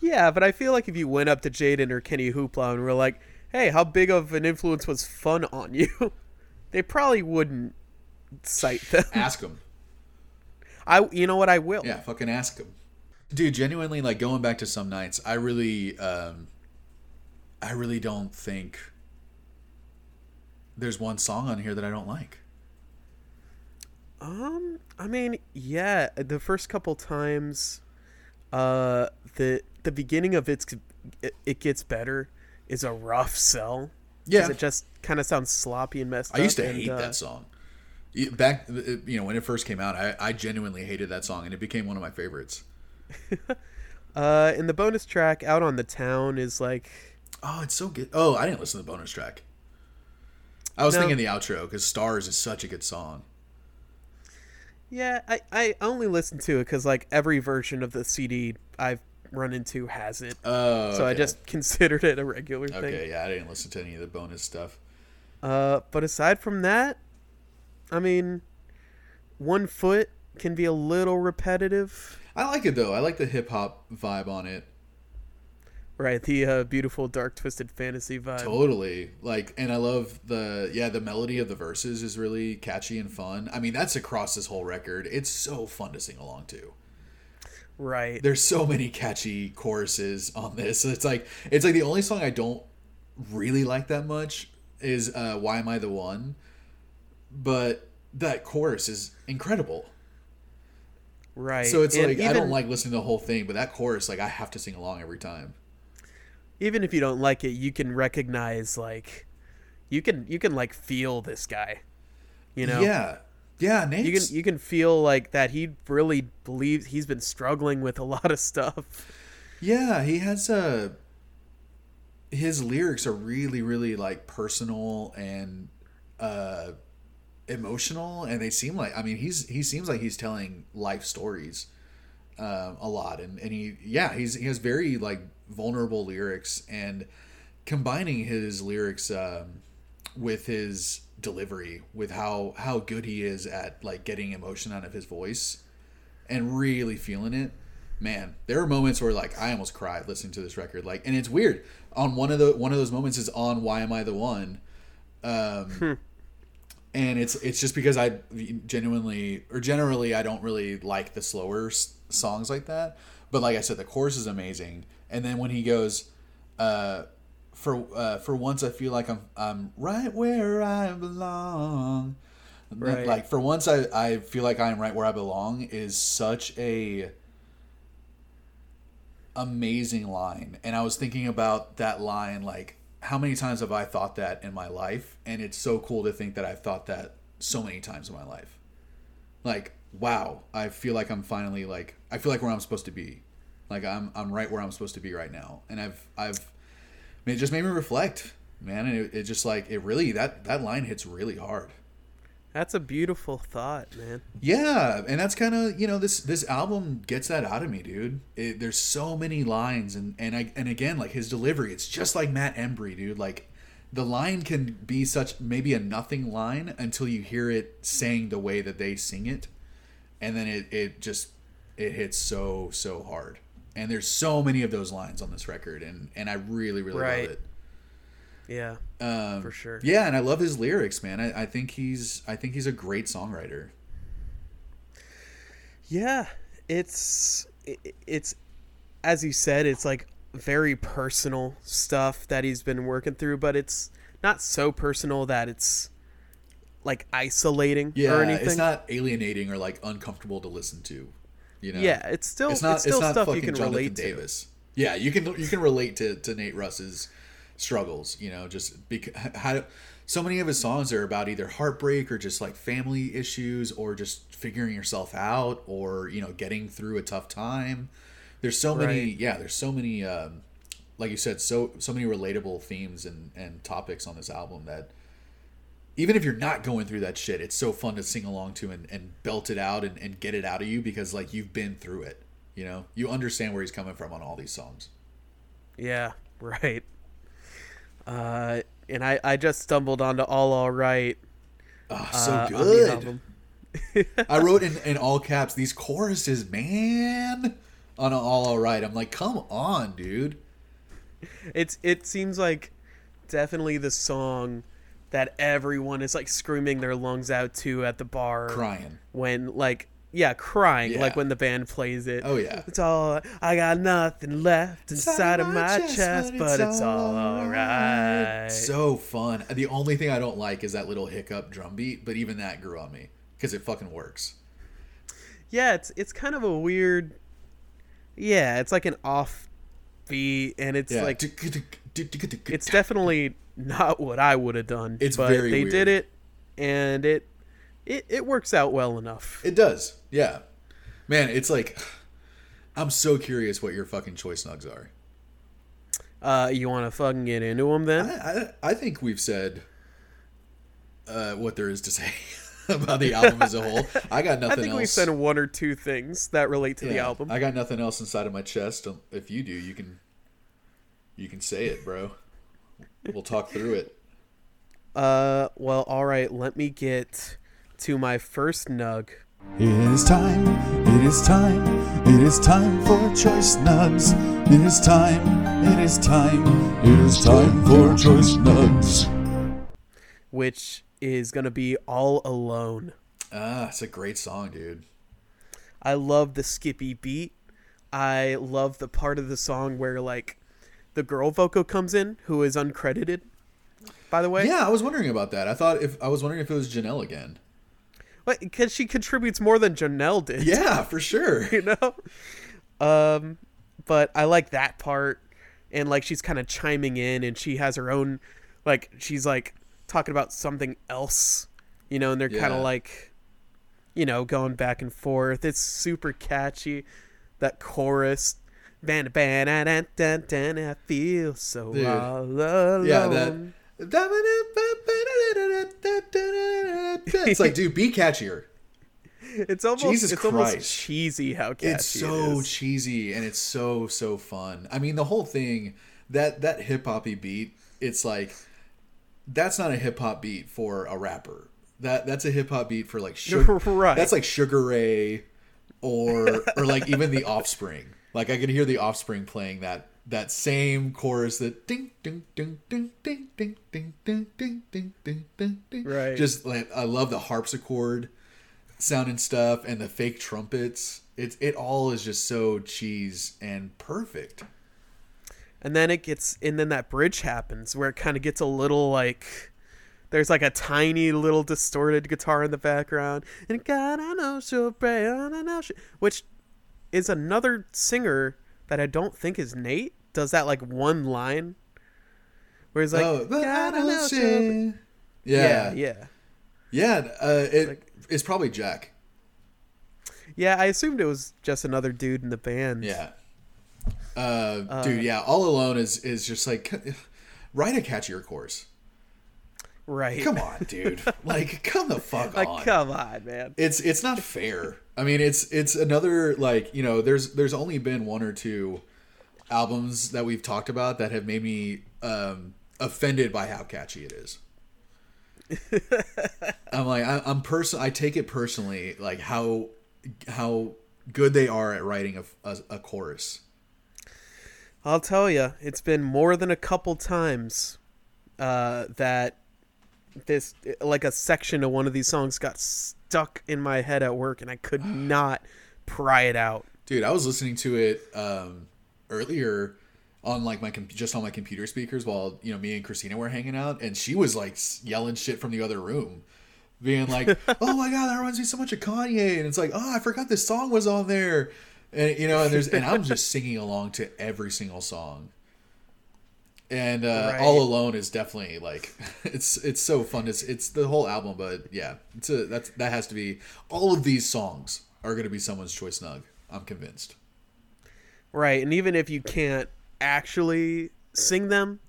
Yeah, but I feel like if you went up to Jaden or Kenny Hoopla and were like, "Hey, how big of an influence was Fun on you?" [LAUGHS] they probably wouldn't cite them. Ask them. I, you know what, I will. Yeah, fucking ask them, Dude, genuinely, like going back to some nights, I really, um, I really don't think there's one song on here that I don't like. Um, I mean, yeah, the first couple times, uh, the the beginning of it's it, it gets better is a rough sell. Yeah. it just kind of sounds sloppy and messed I used to and, hate uh, that song. Back, you know, when it first came out, I, I genuinely hated that song, and it became one of my favorites. [LAUGHS] Uh, and the bonus track "Out on the Town" is like, Oh, it's so good. Oh, I didn't listen to the bonus track. I was No. thinking the outro because "Stars" is such a good song. yeah, I I only listen to it because like every version of the CD I've run into has it, Oh, so I just [LAUGHS] considered it a regular thing. okay. Yeah, I didn't listen to any of the bonus stuff. Uh, but aside from that, I mean, one foot can be a little repetitive, I like it though. I like the hip hop vibe on it. Right? The uh, beautiful dark twisted fantasy vibe. Totally. Like and I love the yeah, the melody of the verses is really catchy and fun. I mean, that's across this whole record. It's so fun to sing along to. Right. There's so many catchy choruses on this. It's like it's like the only song I don't really like that much is uh Why Am I the One? But that chorus is incredible. Right. So it's And like I don't like listening to the whole thing, but that chorus like I have to sing along every time. Even if you don't like it, you can recognize like, you can you can like feel this guy. You know. Yeah. Yeah, Nate's You can you can feel like that he really believes he's been struggling with a [LAUGHS] lot of stuff. Yeah, he has a. His lyrics are really, really like personal and uh, emotional, and they seem like. I mean, he's he seems like he's telling life stories um, a lot, and and he yeah he's he has very like vulnerable lyrics, and combining his lyrics um, with his delivery, with how how good he is at like getting emotion out of his voice, and really feeling it man there are moments where like i almost cried listening to this record. Like and it's weird. On one of the one of those moments is on why am i the one? Um and it's it's just because i genuinely or generally i don't really like the slower songs like that but like i said the chorus is amazing and then when he goes uh for uh, for once I feel like I'm I'm right where I belong. Right. Like for once I, I feel like I'm right where I belong is such a amazing line. And I was thinking about that line like how many times have I thought that in my life? And it's so cool to think that I've thought that so many times in my life. Like, wow, I feel like I'm finally like I feel like where I'm supposed to be. Like I'm I'm right where I'm supposed to be right now. And I've I've it just made me reflect man. And it, it just like it really that that line hits really hard. That's a beautiful thought, man. Yeah, and that's kind of you know this this album gets that out of me, dude. It, there's so many lines, and and I and again like his delivery, it's just like Matt Embree, dude. Like the line can be such maybe a nothing line until you hear it saying the way that they sing it, and then it it just it hits so so hard. And there's so many of those lines on this record, and and I really really Right. love it. Yeah, Um, for sure. Yeah, and I love his lyrics, man. I, I think he's I think he's a great songwriter. Yeah, it's it's as you said, it's like very personal stuff that he's been working through, but it's not so personal that it's like isolating Yeah, or anything. it's not alienating or like uncomfortable to listen to. You know, yeah, it's still it's it's, still it's not stuff you can Jonathan relate to. Davis. Yeah, you can you can relate to to Nate Ruess's struggles. You know, just because how so many of his songs are about either heartbreak or just like family issues or just figuring yourself out or you know getting through a tough time. There's so many, yeah. There's so many, um, like you said, so so many relatable themes and and topics on this album that even if you're not going through that shit, it's so fun to sing along to and, and belt it out and, and get it out of you because like you've been through it. You know, you understand where he's coming from on all these songs. Yeah, [LAUGHS] right. Uh, and I I just stumbled onto All All Right. Oh, so uh, good. [LAUGHS] I wrote in, in all caps these choruses, man, on all all right. I'm like, come on, dude. It's it seems like definitely the song that everyone is like screaming their lungs out to at the bar Crying. when like yeah crying Yeah. like when the band plays it. Oh, yeah. It's all I got nothing left inside of my chest, but it's all alright. So fun. The only thing I don't like is that little hiccup drum beat, but even that grew on me because it fucking works. Yeah, it's it's kind of a weird. Yeah, it's like an off beat, and it's Yeah. like it's [LAUGHS] definitely not what I would have done. It's but very they weird. did it, and it it it works out well enough. It does. Yeah. Man, it's like [SIGHS] I'm so curious what your fucking choice nugs are. Uh, you want to fucking get into them then? I, I, I think we've said uh, what there is to say [LAUGHS] about the album as a whole. I got nothing [LAUGHS] I think else. we said one or two things that relate to the album. I got nothing else inside of my chest. If you do, you can you can say it, bro. We'll talk through it. Uh, well, all right. Let me get to my first nug. It is time, it is time, it is time for choice nugs. It is time, it is time, it is time for choice nugs. which is gonna be All Alone. Ah, it's a great song, dude. I love the skippy beat. I love the part of the song where like the girl vocal comes in, who is uncredited. By the way, Yeah, I was wondering about that. I thought if I was wondering if it was Janelle again. because she contributes more than Janelle did. [LAUGHS] Yeah, for sure. [LAUGHS] you know. Um, but I like that part, and like she's kind of chiming in, and she has her own, like she's like talking about something else, you know, and they're kind of like, you know, going back and forth. It's super catchy. That chorus. Ban ban dan dan dan dan I feel so Dude. all alone. Yeah, that. It's like, dude, be catchier. [LAUGHS] it's almost Jesus it's almost Christ. cheesy how catchy It's so cheesy and it's so so fun. I mean, the whole thing that that hip hoppy beat. It's like that's not a hip hop beat for a rapper. That that's a hip hop beat for like [LAUGHS] sugar. Right. That's like Sugar Ray, or or like even the Offspring. Like I could hear the Offspring playing that that same chorus that ding ding ding ding ding ding ding ding ding ding ding ding ding. Right. Just like I love the harpsichord sound and stuff and the fake trumpets. It's it all is just so cheese and perfect. and then it gets and then that bridge happens where it kind of gets a little like there's like a tiny little distorted guitar in the background and god i know she'll pray I know she which is another singer that i don't think is nate does that like one line where he's like oh, I don't know yeah, yeah yeah. yeah uh, it, Like- it's probably Jack. yeah i assumed it was just another dude in the band Yeah. Uh, dude, yeah. All alone is is just like write a catchier course. Right. Come on, dude. [LAUGHS] like, come the fuck Like, on. come on, man. it's it's not fair. I mean, it's it's another like you know. There's there's only been one or two albums that we've talked about that have made me um, offended by how catchy it is. [LAUGHS] I'm like I, I'm person. I take it personally, like how how good they are at writing a, a, a chorus. I'll tell you, it's been more than a couple times uh, that this, like a section of one of these songs, got stuck in my head at work, and I could not pry it out. Dude, I was listening to it um, earlier on like my com- just on my computer speakers while you know me and Christina were hanging out, and she was like yelling shit from the other room, being like, [LAUGHS] "Oh my god, that reminds me so much of Kanye," and it's like, "Oh, I forgot this song was on there," and you know, and there's and I'm just singing along to every single song. And uh, Right. all alone is definitely like [LAUGHS] it's it's so fun. It's it's the whole album, but yeah, it's a that's that has to be all of these songs are going to be someone's choice nug. I'm convinced. Right, and even if you can't actually sing them,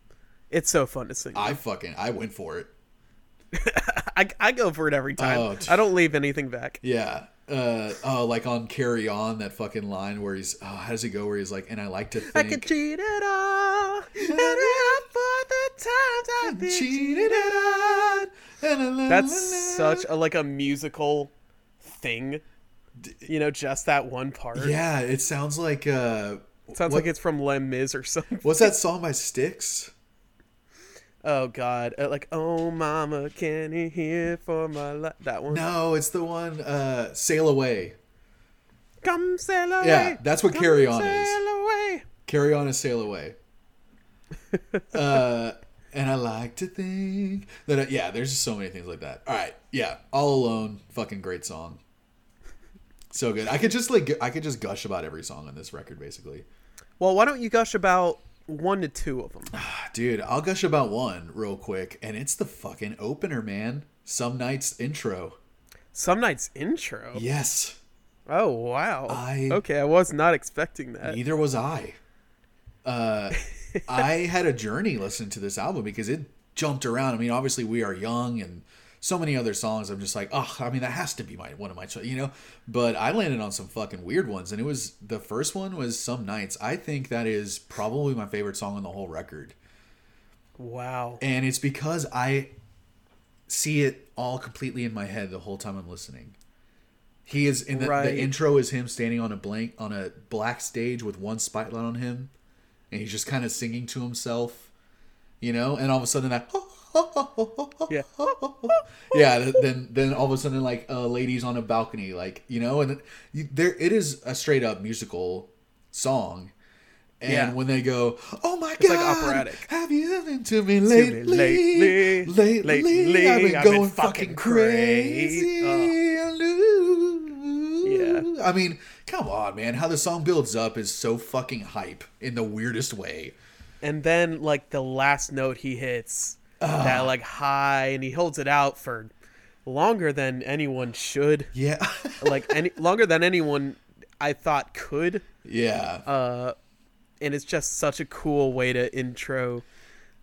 it's so fun to sing. I fucking I went for it. [LAUGHS] I, I go for it every time. Oh, t- I don't leave anything back. Yeah. Uh oh, like on Carry On, that fucking line where he's oh, how does he go? Where he's like, and I like to I think can cheat it all, and it for the times I've been cheated on. And a la- That's such a like a musical thing. You know, just that one part. yeah. It sounds like uh, Sounds what- like it's from Les Mis or something. what's that song by Styx? Oh God! Uh, like, oh mama, can you hear for my life? That one. No, it's the one uh, Sail Away. Come sail away. Yeah, that's what come Carry On is. sail away. Carry On and Sail Away. [LAUGHS] uh, and I like to think that, I, yeah, there's just so many things like that. All right. Yeah. All Alone, fucking great song. So good. I could just like, I could just gush about every song on this record, basically. Well, why don't you gush about one to two of them? Dude, I'll gush about one real quick, and it's the fucking opener, man. Some Nights intro. Some Nights intro. Yes. Oh wow. I- Okay, I was not expecting that. Neither was I. Uh, [LAUGHS] I had a journey listening to this album because it jumped around. I mean, obviously we are young, and so many other songs. I'm just like, oh, I mean, that has to be my one of my, you know. But I landed on some fucking weird ones, and it was the first one was "Some Nights." I think that is probably my favorite song on the whole record, Wow. and it's because I see it all completely in my head the whole time I'm listening. He is in the, Right. the intro is him standing on a blank on a black stage with one spotlight on him, and he's just kind of singing to himself, you know. And all of a sudden that Yeah. yeah, then then all of a sudden like a lady's on a balcony, like you know, and you, there it is a straight up musical song. And Yeah. when they go, oh my like god, operatic. have you been to me me lately? lately, lately, lately, I've been I've been going fucking fucking crazy. Yeah. I mean, come on, man. How the song builds up is so fucking hype in the weirdest way. And then like the last note he hits, that like high, and he holds it out for longer than anyone should. Yeah, [LAUGHS] like any longer than anyone I thought could. yeah. Uh, and it's just such a cool way to intro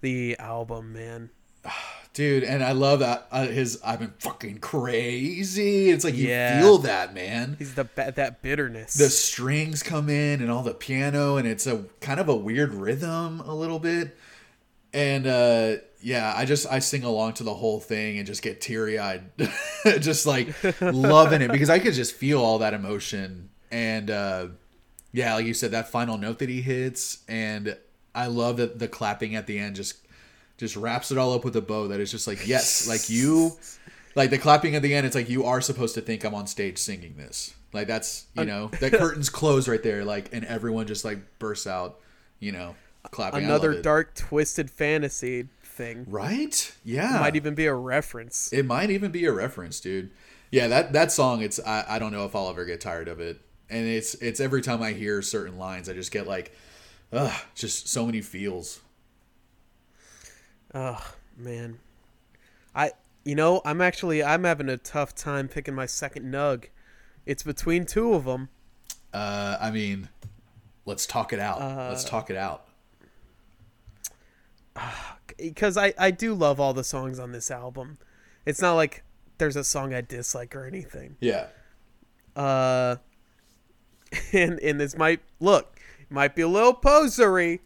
the album, man. [SIGHS] dude and i love that uh, his i've been fucking crazy. It's like you Yeah. feel that man. He's the that bitterness. the strings come in and all the piano and it's a kind of a weird rhythm a little bit. And uh yeah i just i sing along to the whole thing and just get teary-eyed. [LAUGHS] Just like loving it because i could just feel all that emotion. And uh yeah like you said that final note that he hits and i love that the clapping at the end just just wraps it all up with a bow that is just like yes like you like the clapping at the end it's like you are supposed to think i'm on stage singing this. Like that's you know the curtains close right there like and everyone just like bursts out you know clapping. Another dark, twisted fantasy thing. right? Yeah. It Might even be a reference. it might even be a reference dude. Yeah that that song it's I, I don't know if i'll ever get tired of it. And it's it's every time i hear certain lines i just get like ugh just so many feels Oh man, I you know I'm actually I'm having a tough time picking my second nug. It's between two of them. uh i mean let's talk it out let's talk it out [SIGHS] because I I do love all the songs on this album. It's not like there's a song I dislike or anything. Yeah. Uh, [LAUGHS] and and this might look might be a little posery,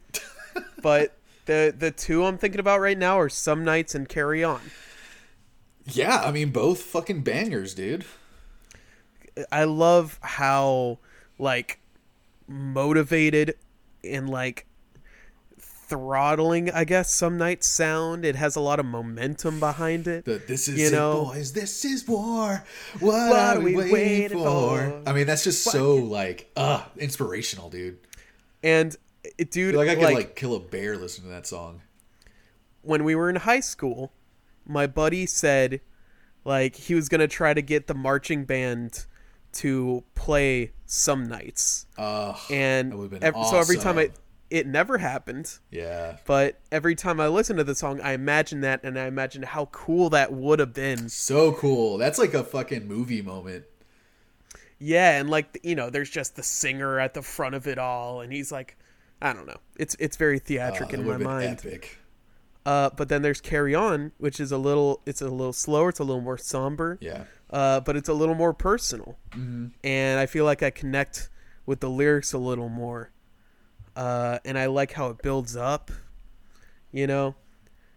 but the the two I'm thinking about right now are Some Nights and Carry On. Yeah, I mean both fucking bangers, dude. I love how like motivated and like throttling I guess some nights sound. It has a lot of momentum behind it. The this is You it, know? boys. This is war. What, are we waiting, for? I mean, that's just so like uh inspirational, dude. And it, I dude, feel like I like, could like kill a bear listening to that song. when we were in high school, my buddy said like he was gonna try to get the marching band to play some nights, Uh, and That would've been ev- so every time I, it never happened. yeah, But every time I listen to the song, I imagine that, and I imagine how cool that would have been. so cool. That's like a fucking movie moment. Yeah, and like you know, there's just the singer at the front of it all, and he's like, I don't know, it's it's very Uh, theatric that in my mind. epic. Uh, but then there's Carry On, which is a little, it's a little slower, it's a little more somber. Yeah, uh, but it's a little more personal, Mm-hmm. and I feel like I connect with the lyrics a little more, uh, and I like how it builds up, you know,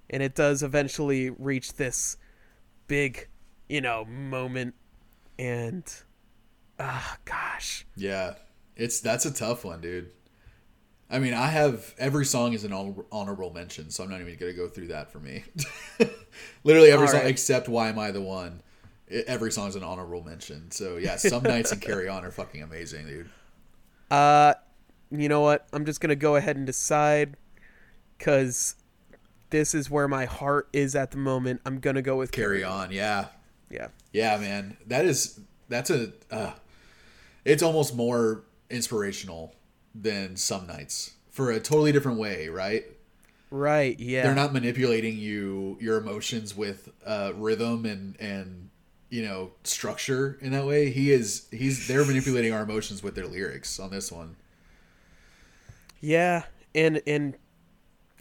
and it does eventually reach this big, you know, moment, and ah, gosh, yeah. It's that's a tough one, dude. I mean, I have every song is an honorable mention, so I'm not even gonna go through that for me. [LAUGHS] Literally every All song right. except "Why Am I the One." Every song is an honorable mention. So yeah, some nights and [LAUGHS] "Carry On" are fucking amazing, dude. uh, you know what? I'm just gonna go ahead and decide, cause this is where my heart is at the moment. I'm gonna go with "Carry On," yeah. Yeah. Yeah, man. That is that's a uh, it's almost more inspirational than some nights for a totally different way, right? Right. Yeah. They're not manipulating you your emotions with uh, rhythm and and you know structure in that way. He is he's they're manipulating our emotions with their lyrics on this one. Yeah, and and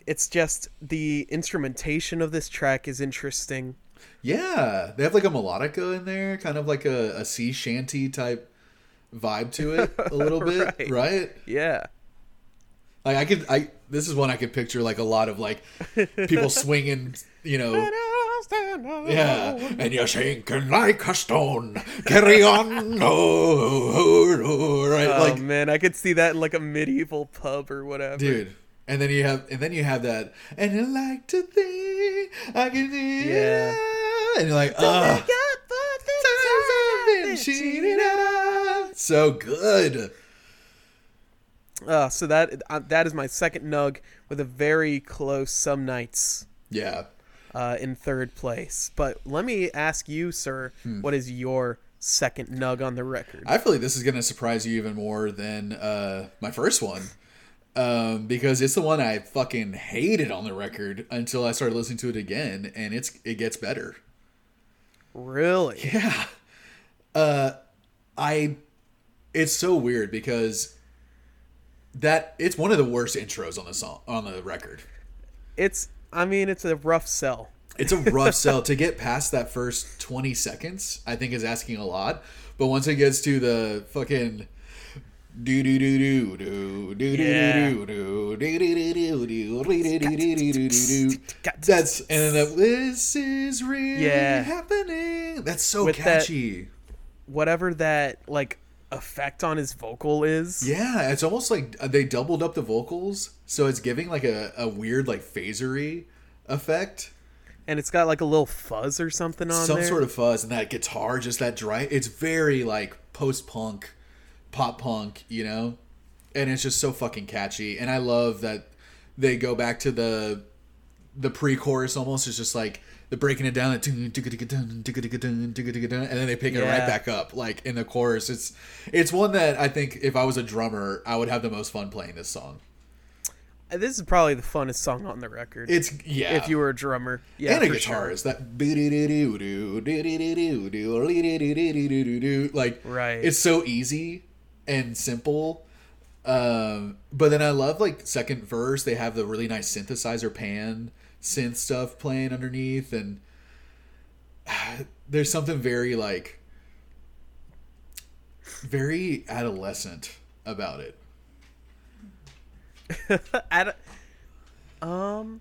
it's just the instrumentation of this track is interesting. Yeah, they have like a melodica in there, kind of like a, a sea shanty type vibe to it, a little [LAUGHS] bit, Right. Yeah. Like I could, I this is one I could picture like a lot of like people [LAUGHS] swinging, you know, yeah, and you're sinking like a stone. Carry on, no, no, no, right? Oh like, man, I could see that in like a medieval pub or whatever. dude. And then you have, and then you have that, and you like to think I can, Yeah. and you're like, been cheated on. So good. Uh, so that uh, that is my second nug with a very close some nights Yeah, uh, in third place. But let me ask you, sir, Hmm. what is your second nug on the record? I feel like this is gonna surprise you even more than uh, my first one. Um, because it's the one I fucking hated on the record until I started listening to it again, and it's it gets better. really? Yeah. Uh I it's so weird because that it's one of the worst intros on the song on the record. It's. I mean, it's a rough sell. It's a rough sell to get past that first 20 seconds. I think is asking a lot, but once it gets to the fucking do do do do do do do do do do do do do do do do do that's and then the, this is really happening. That's so catchy. Whatever that like effect on his vocal is. Yeah, it's almost like uh, they doubled up the vocals, so it's giving like a, a weird like phasery effect, and it's got like a little fuzz or something on some there. sort of fuzz, and that guitar just that dry. It's very like post punk, pop punk, you know, and it's just so fucking catchy. And I love that they go back to the the pre-chorus almost. It's just like the breaking it down, and then they pick it right back up like in the chorus. It's it's one that I think if I was a drummer, I would have the most fun playing this song. This is probably the funnest song on the record. It's yeah. if you were a drummer, yeah, and a guitarist sure. that like Right. It's so easy and simple, Um, but then I love like second verse. They have the really nice synthesizer pan synth stuff playing underneath, and [SIGHS] there's something very like very adolescent about it. [LAUGHS] Ad- um,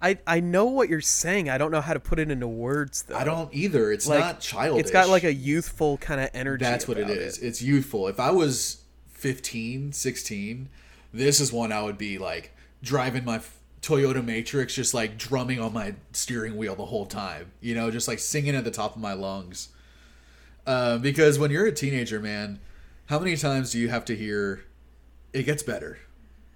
I I know what you're saying. I don't know how to put it into words though. I don't either. It's like not childish. It's got like a youthful kind of energy. That's what it. It's youthful. If I was 15, 16, this is one I would be like driving my Toyota Matrix, just like drumming on my steering wheel the whole time. You know, just like singing at the top of my lungs. Uh, because when you're a teenager, man, how many times do you have to hear it gets better?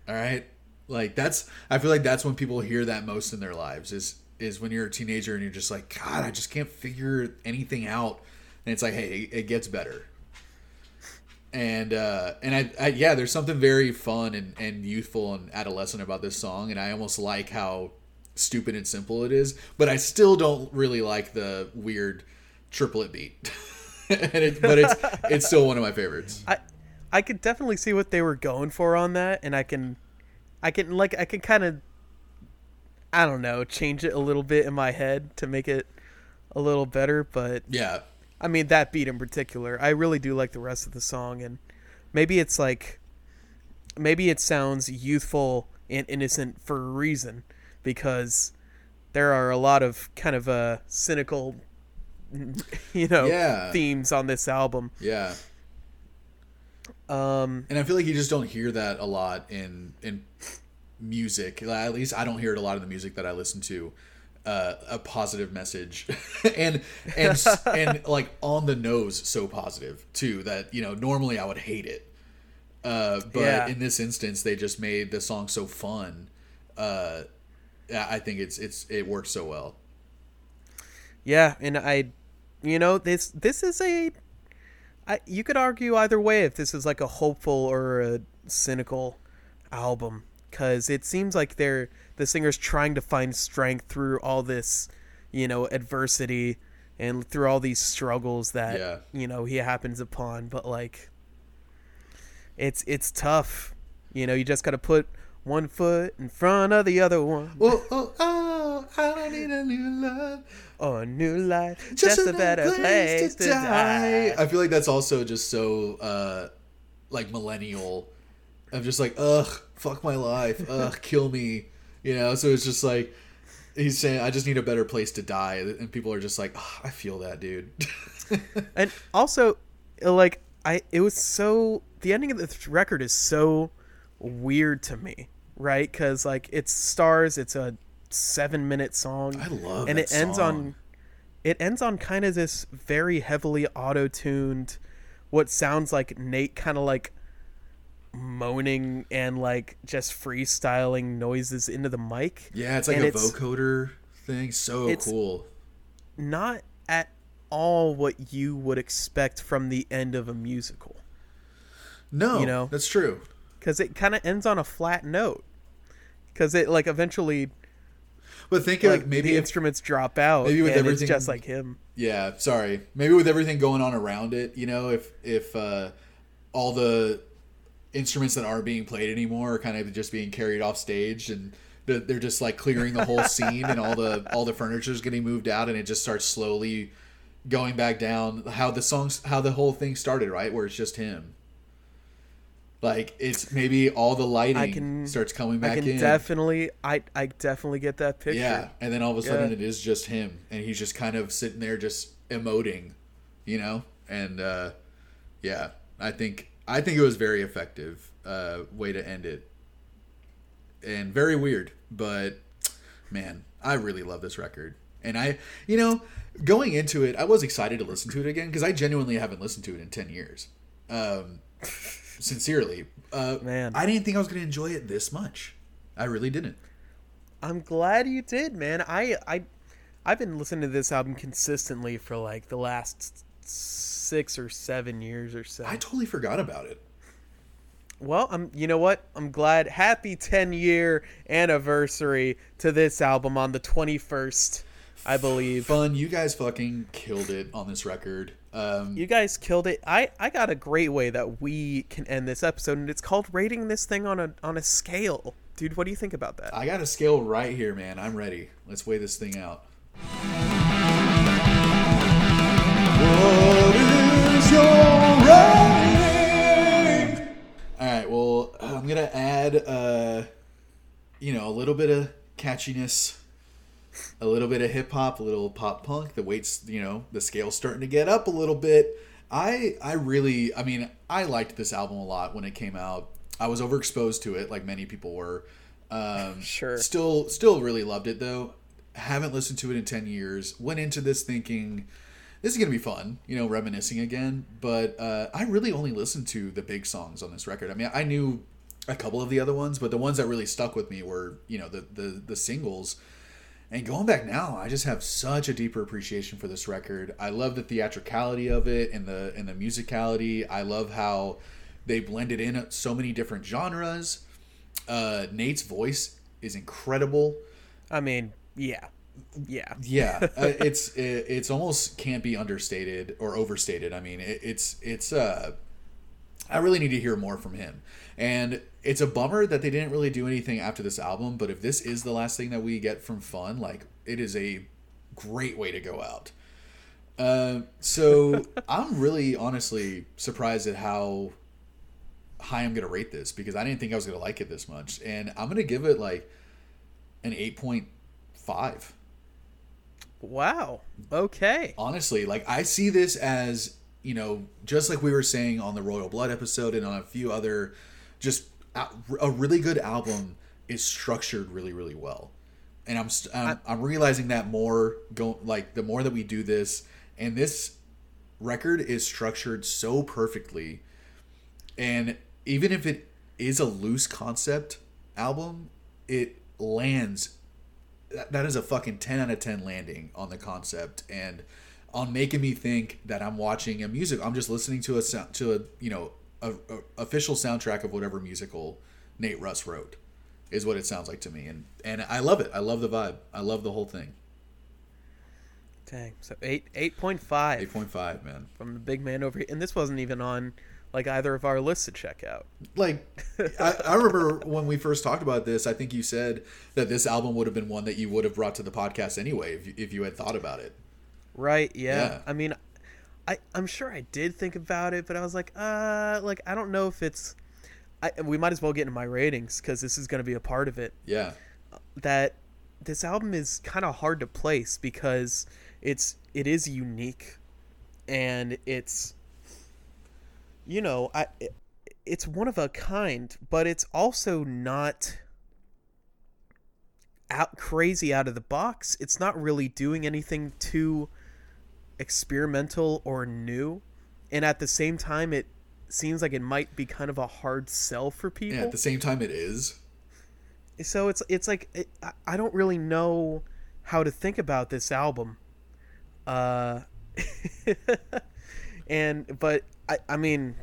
All right, like that's. I feel like that's when people hear that most in their lives is is when you're a teenager and you're just like, God, I just can't figure anything out, and it's like, hey, it gets better and uh, and I, I yeah, there's something very fun and, and youthful and adolescent about this song, and I almost like how stupid and simple it is, but I still don't really like the weird triplet beat. [LAUGHS] and it, but it's [LAUGHS] it's still one of my favorites. I I could definitely see what they were going for on that, and I can I can like I can kind of I don't know change it a little bit in my head to make it a little better, but Yeah, I mean that beat in particular. I really do like the rest of the song and maybe it's like maybe it sounds youthful and innocent for a reason because there are a lot of kind of uh cynical [LAUGHS] you know Yeah. themes on this album. yeah, Um and I feel like you just don't hear that a lot in in music. At least I don't hear it a lot in the music that I listen to. Uh, a positive message, [LAUGHS] and and and [LAUGHS] like on the nose, so positive too that you know normally I would hate it, uh, but Yeah. in this instance they just made the song so fun. Uh, I I think it's it's it works so well. Yeah, and I, you know, this this is a, I you could argue either way if this is like a hopeful or a cynical album, because it seems like they're the singer's trying to find strength through all this, you know, adversity and through all these struggles that Yeah. you know he happens upon, but like, it's it's tough, you know. You just got to put one foot in front of the other one. Oh oh oh! I don't need a new love. Oh, a new life, just, a better place, to, die. I feel like that's also just so uh like millennial. I'm just like, ugh, fuck my life, ugh, [LAUGHS] kill me. You know, so it's just like he's saying, I just need a better place to die, and people are just like, "Ugh, I feel that, dude. [LAUGHS] and also uh, like i it was so the ending of the record is so weird to me right because like it's stars it's a seven minute song I love and it ends on it ends on kind of this very heavily auto-tuned what sounds like nate kind of like moaning and like just freestyling noises into the mic yeah, it's like And a it's- vocoder thing. So cool. not at all what you would expect from the end of a musical No, you know, that's true. because it kind of ends on a flat note because it like eventually But think like like maybe the if, instruments drop out maybe with and everything- it's just like him Yeah, sorry. Maybe with everything going on around it, you know, if if uh, all the instruments that aren't being played anymore are kind of just being carried off stage, and they're, they're just like clearing the whole scene, and all the all the furniture's getting moved out, and it just starts slowly going back down. How the songs, how the whole thing started, right, where it's just him. Like it's maybe all the lighting can- starts coming back i can in. definitely i i definitely get that picture Yeah, and then all of a sudden Yeah. it is just him, and he's just kind of sitting there, just emoting, you know. And uh, yeah, I think I think it was very effective uh, way to end it, and very weird, but man, I really love this record. And I, you know, going into it, I was excited to listen to it again because I genuinely haven't listened to it in ten years. Um, [LAUGHS] sincerely, uh, Man. I didn't think I was going to enjoy it this much. I really didn't. i'm glad you did man i i i've been listening to this album consistently for like the last six or seven years or so I totally forgot about it. Well, I'm. You know what? I'm glad. Happy 10 year anniversary to this album on the 21st I believe. Fun, you guys fucking killed it on this record. Um, You guys killed it. I I got a great way that we can end this episode, and it's called rating this thing on a on a scale. Dude, what do you think about that? I got a scale right here, man. I'm ready. Let's weigh this thing out. I'm gonna add, uh, you know, a little bit of catchiness, a little bit of hip hop, a little pop punk. The weights, you know, the scale's starting to get up a little bit. I I really, I mean, I liked this album a lot when it came out. I was overexposed to it, like many people were. Um, [LAUGHS] Sure. Still, still really loved it though. Haven't listened to it in ten years. Went into this thinking this is gonna be fun, you know, reminiscing again. But uh, I really only listened to the big songs on this record. I mean, I knew a couple of the other ones, but the ones that really stuck with me were, you know, the the the singles. And going back now, I just have such a deeper appreciation for this record. I love the theatricality of it and the and the musicality. I love how they blended in so many different genres. Uh, Nate's voice is incredible. I mean, yeah, yeah. Yeah, [LAUGHS] uh, it's it, it's almost can't be understated or overstated. I mean, it, it's it's uh, I really need to hear more from him, and it's a bummer that they didn't really do anything after this album. But if this is the last thing that we get from Fun, like it is a great way to go out. Uh, so [LAUGHS] I'm really honestly surprised at how high I'm gonna rate this because I didn't think I was gonna like it this much, and I'm gonna give it like an eight point five. Wow. Okay. honestly like i see this as you know just like we were saying on the royal blood episode and on a few other just a, a really good album is structured really really well. And i'm st- I'm, I'm realizing that more go like the more that we do this and this record is structured so perfectly. And even if it is a loose concept album it lands that, that is a fucking 10 out of 10 landing on the concept. And on making me think that I'm watching a music I'm just listening to a sound to a you know a, a official soundtrack of whatever musical Nate Ruess wrote is what it sounds like to me. And and I love it. I love the vibe. I love the whole thing. Dang. So eight eight point five. 8.5 man. From the big man over here, and this wasn't even on like either of our lists to check out. like I, I remember when we first talked about this I think you said that this album would have been one that you would have brought to the podcast anyway if you, if you had thought about it Right? Yeah. Yeah. I mean, I I'm sure I did think about it, but I was like, uh, like I don't know if it's. I, we might as well get into my ratings because this is going to be a part of it. yeah That this album is kind of hard to place because it's it is unique, and it's you know I it, it's one of a kind, but it's also not out crazy out of the box. It's not really doing anything too experimental or new, and at the same time, it seems like it might be kind of a hard sell for people. yeah at the same time it is so it's it's like it, I- don't really know how to think about this album. Uh, [LAUGHS] and but I I mean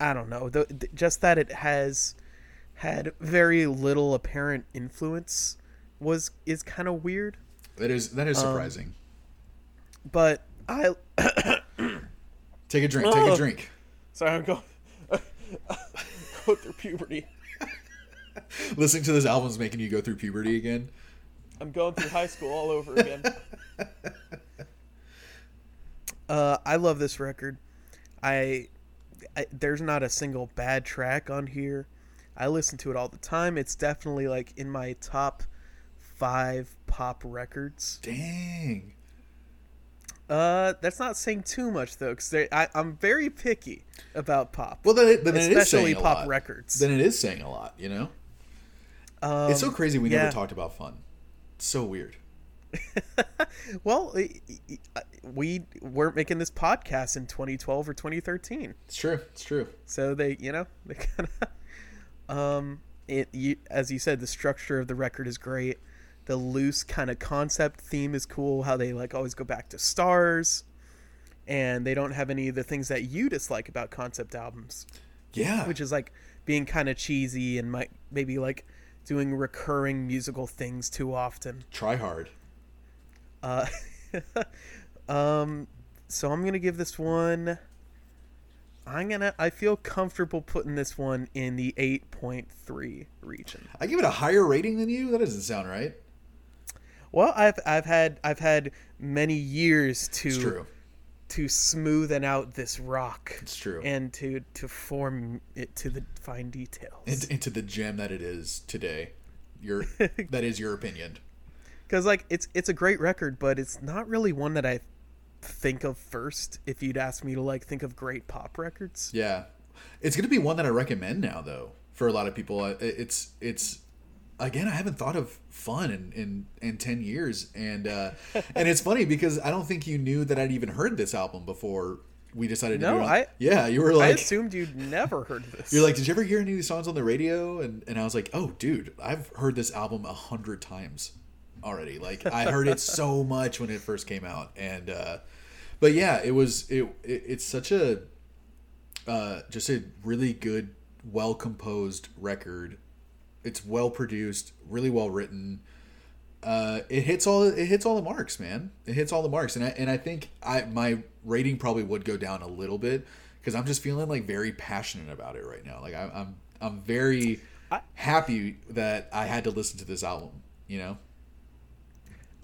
I don't know the, the- just that it has had very little apparent influence was is kind of weird. that is that is Um, surprising But I take a drink take a drink sorry I'm going [LAUGHS] go through puberty. [LAUGHS] listening to this album's making you go through puberty again. I'm going through high school all over [LAUGHS] again. uh, I love this record. I, I there's not a single bad track on here. I listen to it all the time. It's definitely like in my top five pop records. Dang. Uh, that's not saying too much though, because I'm very picky about pop. Well, then, it, then especially pop lot. records. Then it is saying a lot, you know. Um, it's so crazy we yeah. never talked about fun. It's so weird. [LAUGHS] well, we weren't making this podcast in 2012 or 2013. It's true. It's true. so they you know [LAUGHS] they kind of um it you, as you said the structure of the record is great the loose kind of concept theme is cool how they like always go back to stars and they don't have any of the things that you dislike about concept albums Yeah. which is like being kind of cheesy and might maybe like doing recurring musical things too often Try hard. Uh, [LAUGHS] um, so I'm gonna give this one. I'm gonna. I feel comfortable putting this one in the 8.3 region. I give it a higher rating than you. That doesn't sound right. Well, I've I've had I've had many years to It's true. to smoothen out this rock. It's true. And to to form it to the fine details. Into, into the gem that it is today. Your [LAUGHS] that is your opinion. Because like it's it's a great record, but it's not really one that I think of first. If you'd ask me to like think of great pop records, Yeah, it's gonna be one that I recommend now, though, for a lot of people. It's it's again, I haven't thought of fun in in, in ten years, and uh, and it's funny because I don't think you knew that I'd even heard this album before we decided to No, do it. I- yeah, you were like, I assumed you'd never heard this. You're like, did you ever hear any of these songs on the radio? And and I was like, oh, dude, I've heard this album a hundred times already. Like I heard it so [LAUGHS] much when it first came out, and uh, but yeah, it was it, it it's such a uh, just a really good, well composed record. It's well produced, really well written. Uh, it hits all it hits all the marks, man. It hits all the marks, and I and I think I my rating probably would go down a little bit because I'm just feeling like very passionate about it right now. Like I, I'm I'm very I- happy that I had to listen to this album. You know,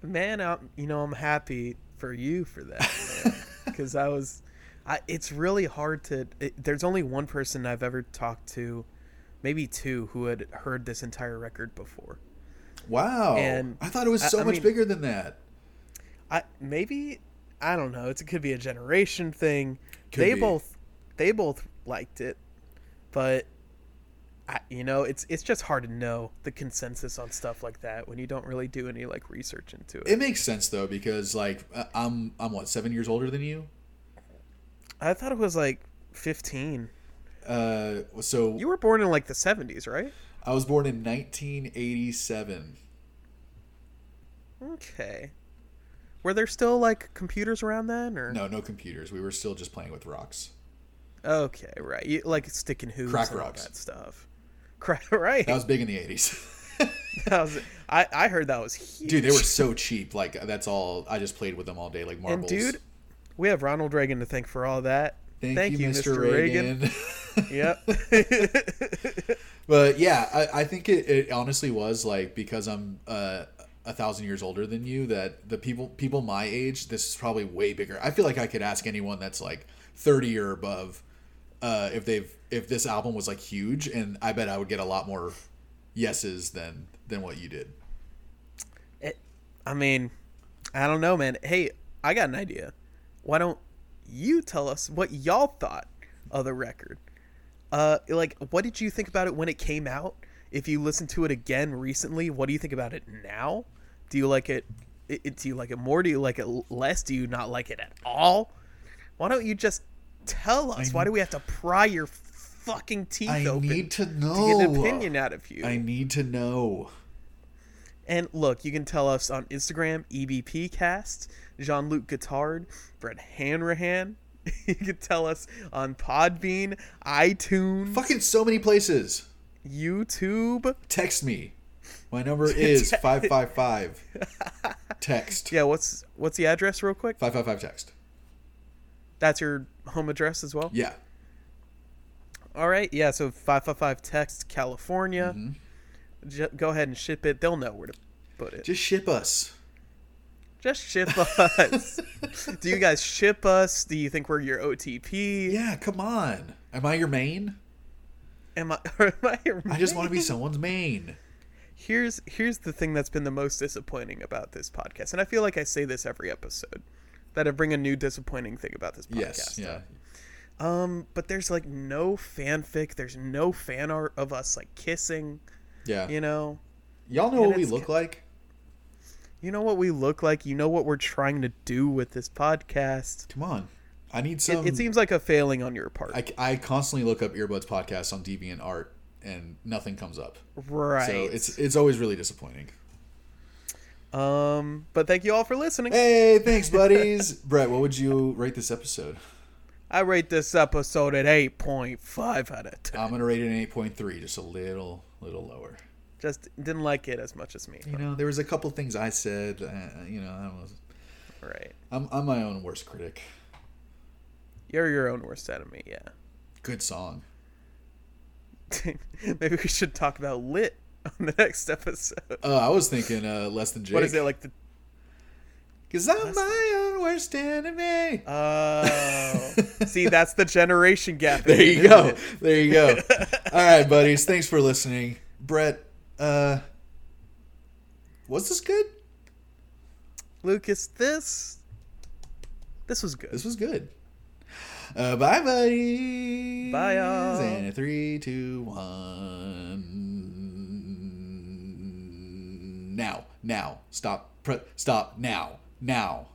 man I'm, you know i'm happy for you for that because [LAUGHS] i was I, it's really hard to it, there's only one person i've ever talked to maybe two who had heard this entire record before wow. And I thought it was so I much mean- bigger than that. i maybe i don't know it's, it could be a generation thing Could they be. both they both liked it but I, you know it's it's just hard to know the consensus on stuff like that when you don't really do any like research into it It makes sense though because like uh, I'm I'm what seven years older than you. i thought it was like 15 Uh, so you were born in like the 70s right I was born in 1987. Okay. Were there still like computers around then, or No, no computers. We were still just playing with rocks. Okay, right. You, like sticking hoops Crack and rocks. all that stuff. [LAUGHS] Crack, right. That was big in the 80s. [LAUGHS] That was- I I heard that was huge. Dude, they were so cheap. Like that's all. I just played with them all day, like And marbles. dude, we have Ronald Reagan to thank for all that. Thank, you, Mr. Reagan. yep. [LAUGHS] but yeah, I, I think it, it honestly was like because I'm uh, a thousand years older than you that the people people my age, this is probably way bigger. I feel like I could ask anyone that's like 30 or above uh, if they've if this album was like huge, and I bet I would get a lot more yeses than than what you did. It, I mean, I don't know, man. Hey, I got an idea. Why don't you tell us what y'all thought of the record? Uh, like, what did you think about it when it came out? If you listen to it again recently, what do you think about it now? Do you like it? it, do you like it more? Do you like it less? Do you not like it at all? Why don't you just tell us? Why do we have to pry your fucking teeth I open need to to know. get an opinion out of you? I need to know. And look, you can tell us on Instagram, EBPcast, Jean Luc Guitard, Brett Hanrahan. [LAUGHS] you can tell us on Podbean, iTunes, Fucking so many places. YouTube. Text me. My number is [LAUGHS] 555. Text. Yeah, what's what's the address real quick? 555 text. That's your home address as well? Yeah. All right. Yeah, so 555 text California. Mm-hmm. Go ahead and ship it. They'll know where to put it. Just ship us. Just ship [LAUGHS] us. Do you guys ship us? Do you think we're your OTP? Yeah, come on. Am I your main? Am I, [LAUGHS] am I your I just want to be someone's main. here's here's the thing that's been the most disappointing about this podcast and i feel like i say this every episode that i bring a new disappointing thing about this podcast Yes. Yeah. um but there's like no fanfic there's no fan art of us like kissing Yeah. you know Y'all know and what we look like? you know what we look like you know what we're trying to do with this podcast Come on. I need it, some. it seems like a failing on your part I, I constantly look up earbuds podcasts on Deviant Art and nothing comes up. right So it's it's always really disappointing. um but thank you all for listening Hey, thanks, [LAUGHS] buddies. Brett, what would you rate this episode? i rate this episode at 8.5 out of 10 I'm gonna rate it an 8.3, just a little little lower. just didn't like it as much as me You know, there was a couple things I said. Uh, you know, I don't right. I'm I'm my own worst critic. You're your own worst enemy. Yeah. Good song. [LAUGHS] Maybe we should talk about lit on the next episode. Oh, I was thinking uh, less than Jake. What is it like the? Cause I'm my own worst enemy. Oh, see, [LAUGHS] that's the generation gap. there you isn't go. it? There you go. [LAUGHS] All right, buddies. Thanks for listening. Brett, uh, was this good? Lucas, this this was good. This was good. Uh, bye, buddies. Bye, y'all. And a three, two, one. Now, now, stop, pre- stop, now, now.